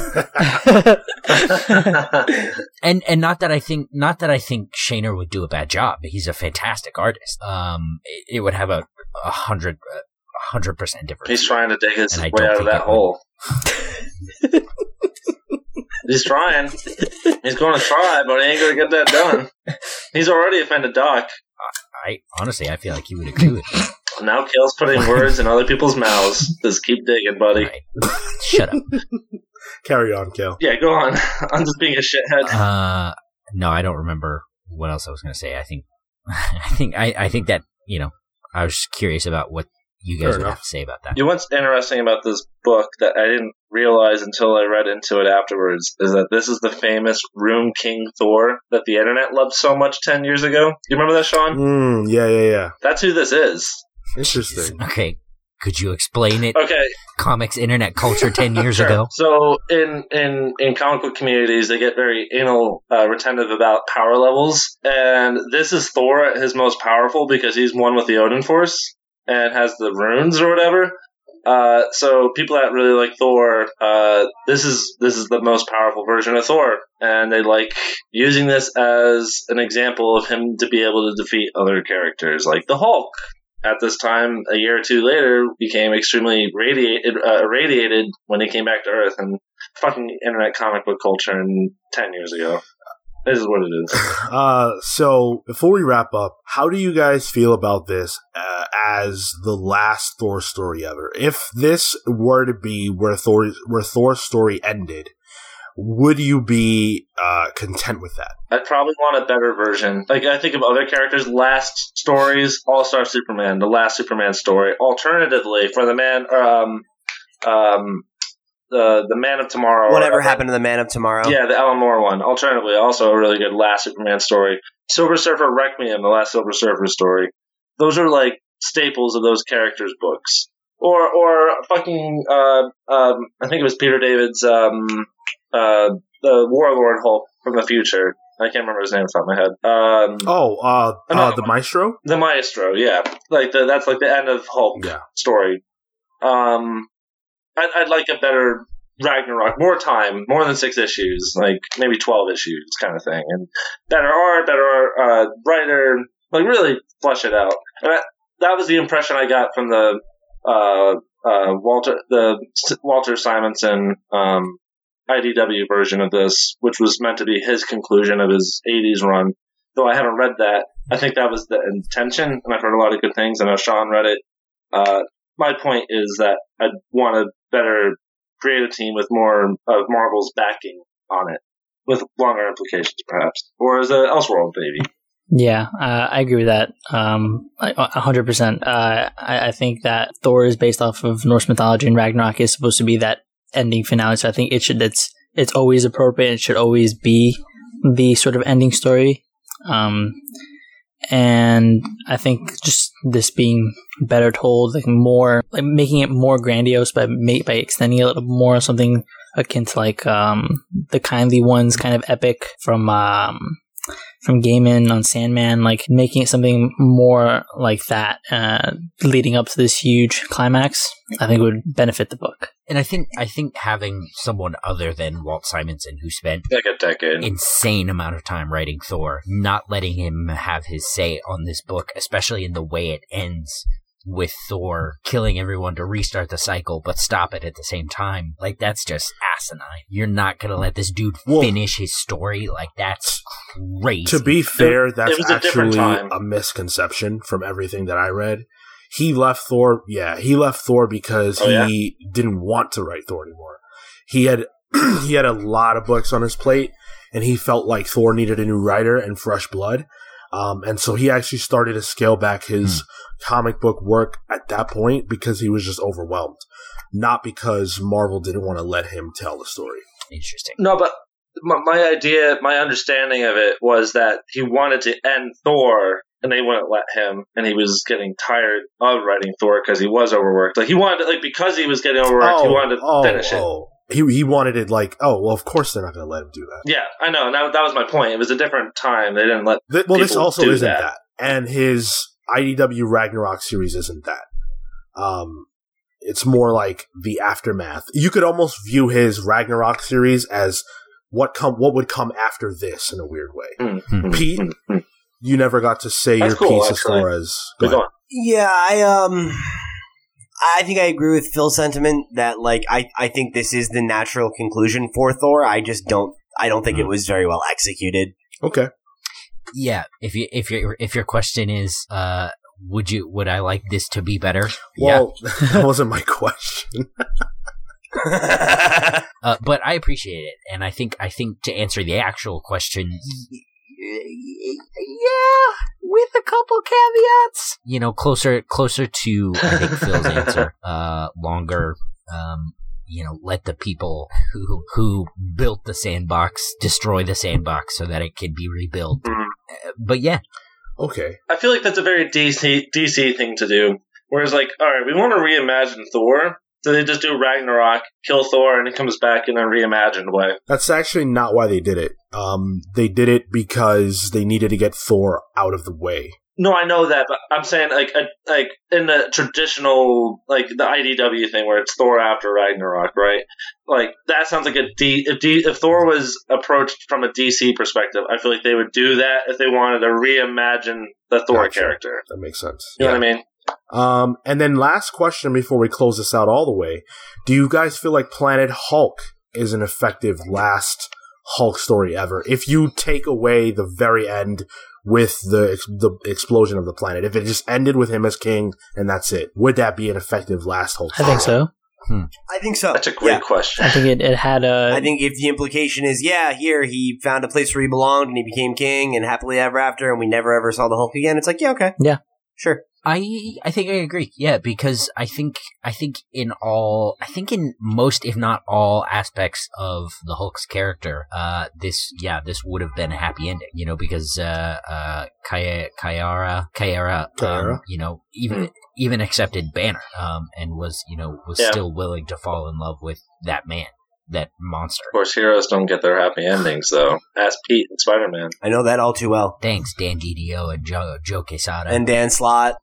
about. And and not that I think not that I think Shaner would do a bad job. He's a fantastic artist. Um, it, it would have a a hundred a hundred percent difference. He's trying to dig his way out of that hole. He's trying. He's going to try, but he ain't going to get that done. He's already offended Doc. I honestly, I feel like he would agree with me. Now Cale's putting words in other people's mouths. Just keep digging, buddy. Right. Shut up. Carry on, Kel. Yeah, go on. I'm just being a shithead. Uh, no, I don't remember what else I was going to say. I think, I think, I, I think that you know, I was just curious about what you guys Fair would have to say about that. You know what's interesting about this book that I didn't realize until I read into it afterwards is that this is the famous Rune King Thor that the internet loved so much 10 years ago. You remember that, Sean? Mm, yeah, yeah, yeah. That's who this is. Interesting. Okay, could you explain it? Okay, comics internet culture 10 years Sure. ago. So in in in comic book communities, they get very anal uh, retentive about power levels, and this is Thor at his most powerful because he's one with the Odin Force and has the runes or whatever. Uh, so people that really like Thor, uh, this is this is the most powerful version of Thor, and they like using this as an example of him to be able to defeat other characters like the Hulk. At this time, a year or two later, became extremely radiated, uh, irradiated when he came back to Earth, and fucking internet comic book culture in ten years ago. This is what it is. Uh, so before we wrap up, how do you guys feel about this uh, as the last Thor story ever? If this were to be where Thor where Thor's story ended, would you be uh, content with that? I'd probably want a better version. Like I think of other characters' last stories, All Star Superman, the last Superman story. Alternatively, for the man, um, um, the the Man of Tomorrow. or Whatever happened to the Man of Tomorrow? Yeah, the Alan Moore one. Alternatively, also a really good last Superman story. Silver Surfer Requiem, the last Silver Surfer story. Those are like staples of those characters' books. Or or fucking uh, um, I think it was Peter David's um, uh, the Warlord Hulk from the future. I can't remember his name off the top of my head. Um, Oh, uh, uh the one. Maestro. the Maestro, yeah, like the, that's like the end of Hulk Yeah. story. Um, I'd, I'd like a better Ragnarok, more time, more than six issues, like maybe twelve issues, kind of thing, and better art, better uh, writer, like really flesh it out. And that, that was the impression I got from the uh, uh, Walter the Walter Simonson um, IDW version of this, which was meant to be his conclusion of his '80s run. Though I haven't read that, I think that was the intention, and I've heard a lot of good things. I know Sean read it. Uh, my point is that I'd want a better creative team with more of Marvel's backing on it, with longer implications, perhaps, or as a Elseworld baby. Yeah, uh, I agree with that. Um, hundred percent. Uh, I, I think that Thor is based off of Norse mythology, and Ragnarok is supposed to be that ending finale. So I think it should. It's it's always appropriate. It should always be the sort of ending story. Um, and I think just this being better told, like more, like making it more grandiose by ma- by extending a little more, something akin to like um the kindly ones kind of epic from um from Gaiman on Sandman, like making it something more like that, uh, leading up to this huge climax, I think would benefit the book. And I think I think having someone other than Walt Simonson who spent Like a decade. insane amount of time writing Thor, not letting him have his say on this book, especially in the way it ends with Thor killing everyone to restart the cycle, but stop it at the same time. Like that's just asinine. You're not gonna let this dude Well- finish his story. Like that's crazy. To be fair, that's was a actually a misconception from everything that I read. He left Thor. Yeah, he left Thor because Oh, yeah? he didn't want to write Thor anymore. He had he had a lot of books on his plate, and he felt like Thor needed a new writer and fresh blood. Um, and so he actually started to scale back his comic book work at that point because he was just overwhelmed, not because Marvel didn't want to let him tell the story. interesting. No, but my, my idea, my understanding of it was that he wanted to end Thor, and they wouldn't let him, and he was getting tired of writing Thor because he was overworked. Like he wanted, to, like because he was getting overworked, he wanted to finish it. oh. He he wanted it like, oh well, of course they're not going to let him do that. Yeah, I know. That, that was my point. It was a different time. They didn't let. Th- well, this also do isn't that. that. and his IDW Ragnarok series isn't that. Um, it's more like the aftermath. You could almost view his Ragnarok series as what come what would come after this in a weird way. Mm, Hmm. Pete, mm, mm. you never got to say That's your cool, piece as far as go go ahead. Yeah, I um I think I agree with Phil's sentiment that like I, I think this is the natural conclusion for Thor. I just don't I don't think it was very well executed. Okay. Yeah, if you if your if your question is, uh, would you would I like this to be better? Well, that wasn't my question. uh, but I appreciate it, and I think I think to answer the actual question, yeah, with a couple caveats. You know, closer closer to I think Phil's answer. Uh, longer. Um, you know, let the people who who built the sandbox destroy the sandbox so that it can be rebuilt. Uh, but yeah, Okay. I feel like that's a very DC DC thing to do. Whereas, like, all right, we want to reimagine Thor. So they just do Ragnarok, kill Thor, and he comes back in a reimagined way. That's actually not why they did it. Um, they did it because they needed to get Thor out of the way. No, I know that, but I'm saying like a, like in the traditional like the IDW thing where it's Thor after Ragnarok, right? Like that sounds like a D. If, D, if Thor was approached from a DC perspective, I feel like they would do that if they wanted to reimagine the Thor Gotcha. character. That makes sense. You know what I mean? Um, and then last question before we close this out all the way: Do you guys feel like Planet Hulk is an effective last Hulk story ever? If you take away the very end with the ex- the explosion of the planet, if it just ended with him as king and that's it, would that be an effective last Hulk? Story? I think story? so. I think so. That's a great Yeah. question. I think it, it had a. I think if the implication is, yeah, here he found a place where he belonged and he became king and happily ever after, and we never ever saw the Hulk again, it's like, yeah, okay, Yeah. sure. I I think I agree. Yeah, because I think I think in all I think in most if not all aspects of the Hulk's character, uh this yeah, this would have been a happy ending, you know, because uh uh Kaya Caiera Caiera, Caiera. Um, you know, even even accepted Banner um and was, you know, was Yeah. still willing to fall in love with that man, that monster. Of course, heroes don't get their happy endings, though. Ask Pete and Spider Man. I know that all too well. Thanks Dan DiDio and Joe Joe Quesada. And Dan Slott.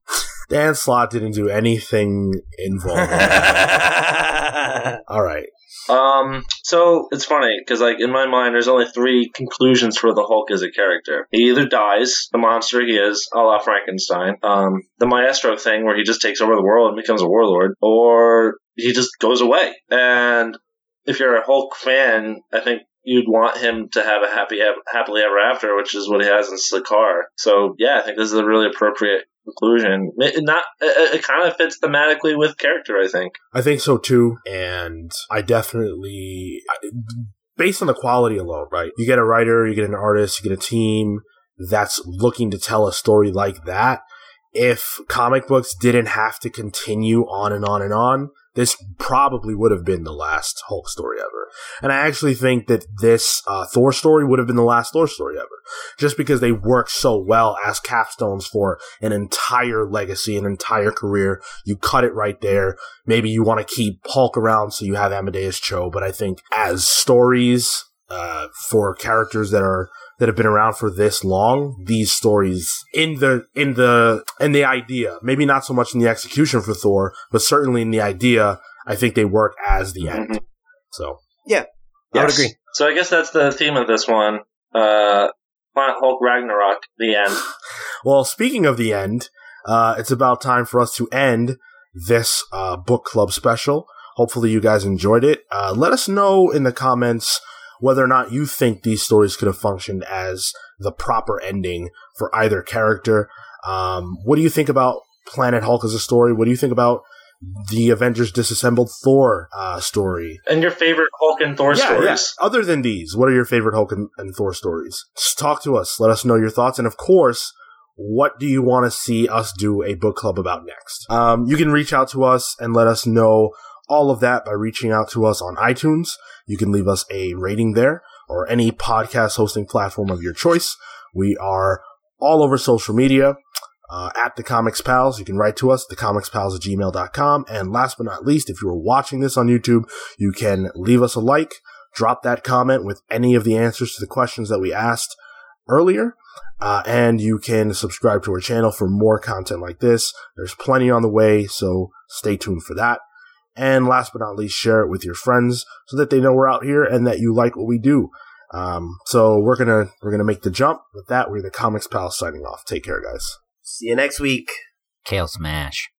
Dan Slott didn't do anything involved. all right. Um, so it's funny because, like, in my mind, there's only three conclusions for the Hulk as a character. He either dies, the monster he is, a la Frankenstein, um, the Maestro thing where he just takes over the world and becomes a warlord, or he just goes away. And if you're a Hulk fan, I think you'd want him to have a happy, happily ever after, which is what he has in Sakaar. So yeah, I think this is a really appropriate conclusion. It not, it, it kind of fits thematically with character. I think. I think so too, and I definitely, based on the quality alone, right? You get a writer, you get an artist, you get a team that's looking to tell a story like that. If comic books didn't have to continue on and on and on, this probably would have been the last Hulk story ever. And I actually think that this uh, Thor story would have been the last Thor story ever, just because they work so well as capstones for an entire legacy, an entire career. You cut it right there. Maybe you want to keep Hulk around so you have Amadeus Cho, but I think as stories uh, for characters that are that have been around for this long, these stories in the in the in the idea, maybe not so much in the execution for Thor, but certainly in the idea, I think they work as the end. Mhm. So I would agree. So I guess that's the theme of this one. Uh, Planet Hulk Ragnarok, the end. Well, speaking of the end, uh, it's about time for us to end this uh, book club special. Hopefully, you guys enjoyed it. Uh, let us know in the comments whether or not you think these stories could have functioned as the proper ending for either character. Um, what do you think about Planet Hulk as a story? What do you think about the Avengers Disassembled Thor uh, story? And your favorite Hulk and Thor stories. Yeah. Other than these, what are your favorite Hulk and, and Thor stories? Just talk to us. Let us know your thoughts. And of course, what do you want to see us do a book club about next? Um, you can reach out to us and let us know all of that by reaching out to us on iTunes. You can leave us a rating there or any podcast hosting platform of your choice. We are all over social media. Uh, at the Comics Pals, you can write to us, thecomicspals at gmail.com. And last but not least, if you are watching this on YouTube, you can leave us a like, drop that comment with any of the answers to the questions that we asked earlier. Uh, and you can subscribe to our channel for more content like this. There's plenty on the way, so stay tuned for that. And last but not least, share it with your friends so that they know we're out here and that you like what we do. Um, so we're gonna we're gonna make the jump. With that, we're the Comics Pals signing off. Take care, guys. See you next week. Cale Smash.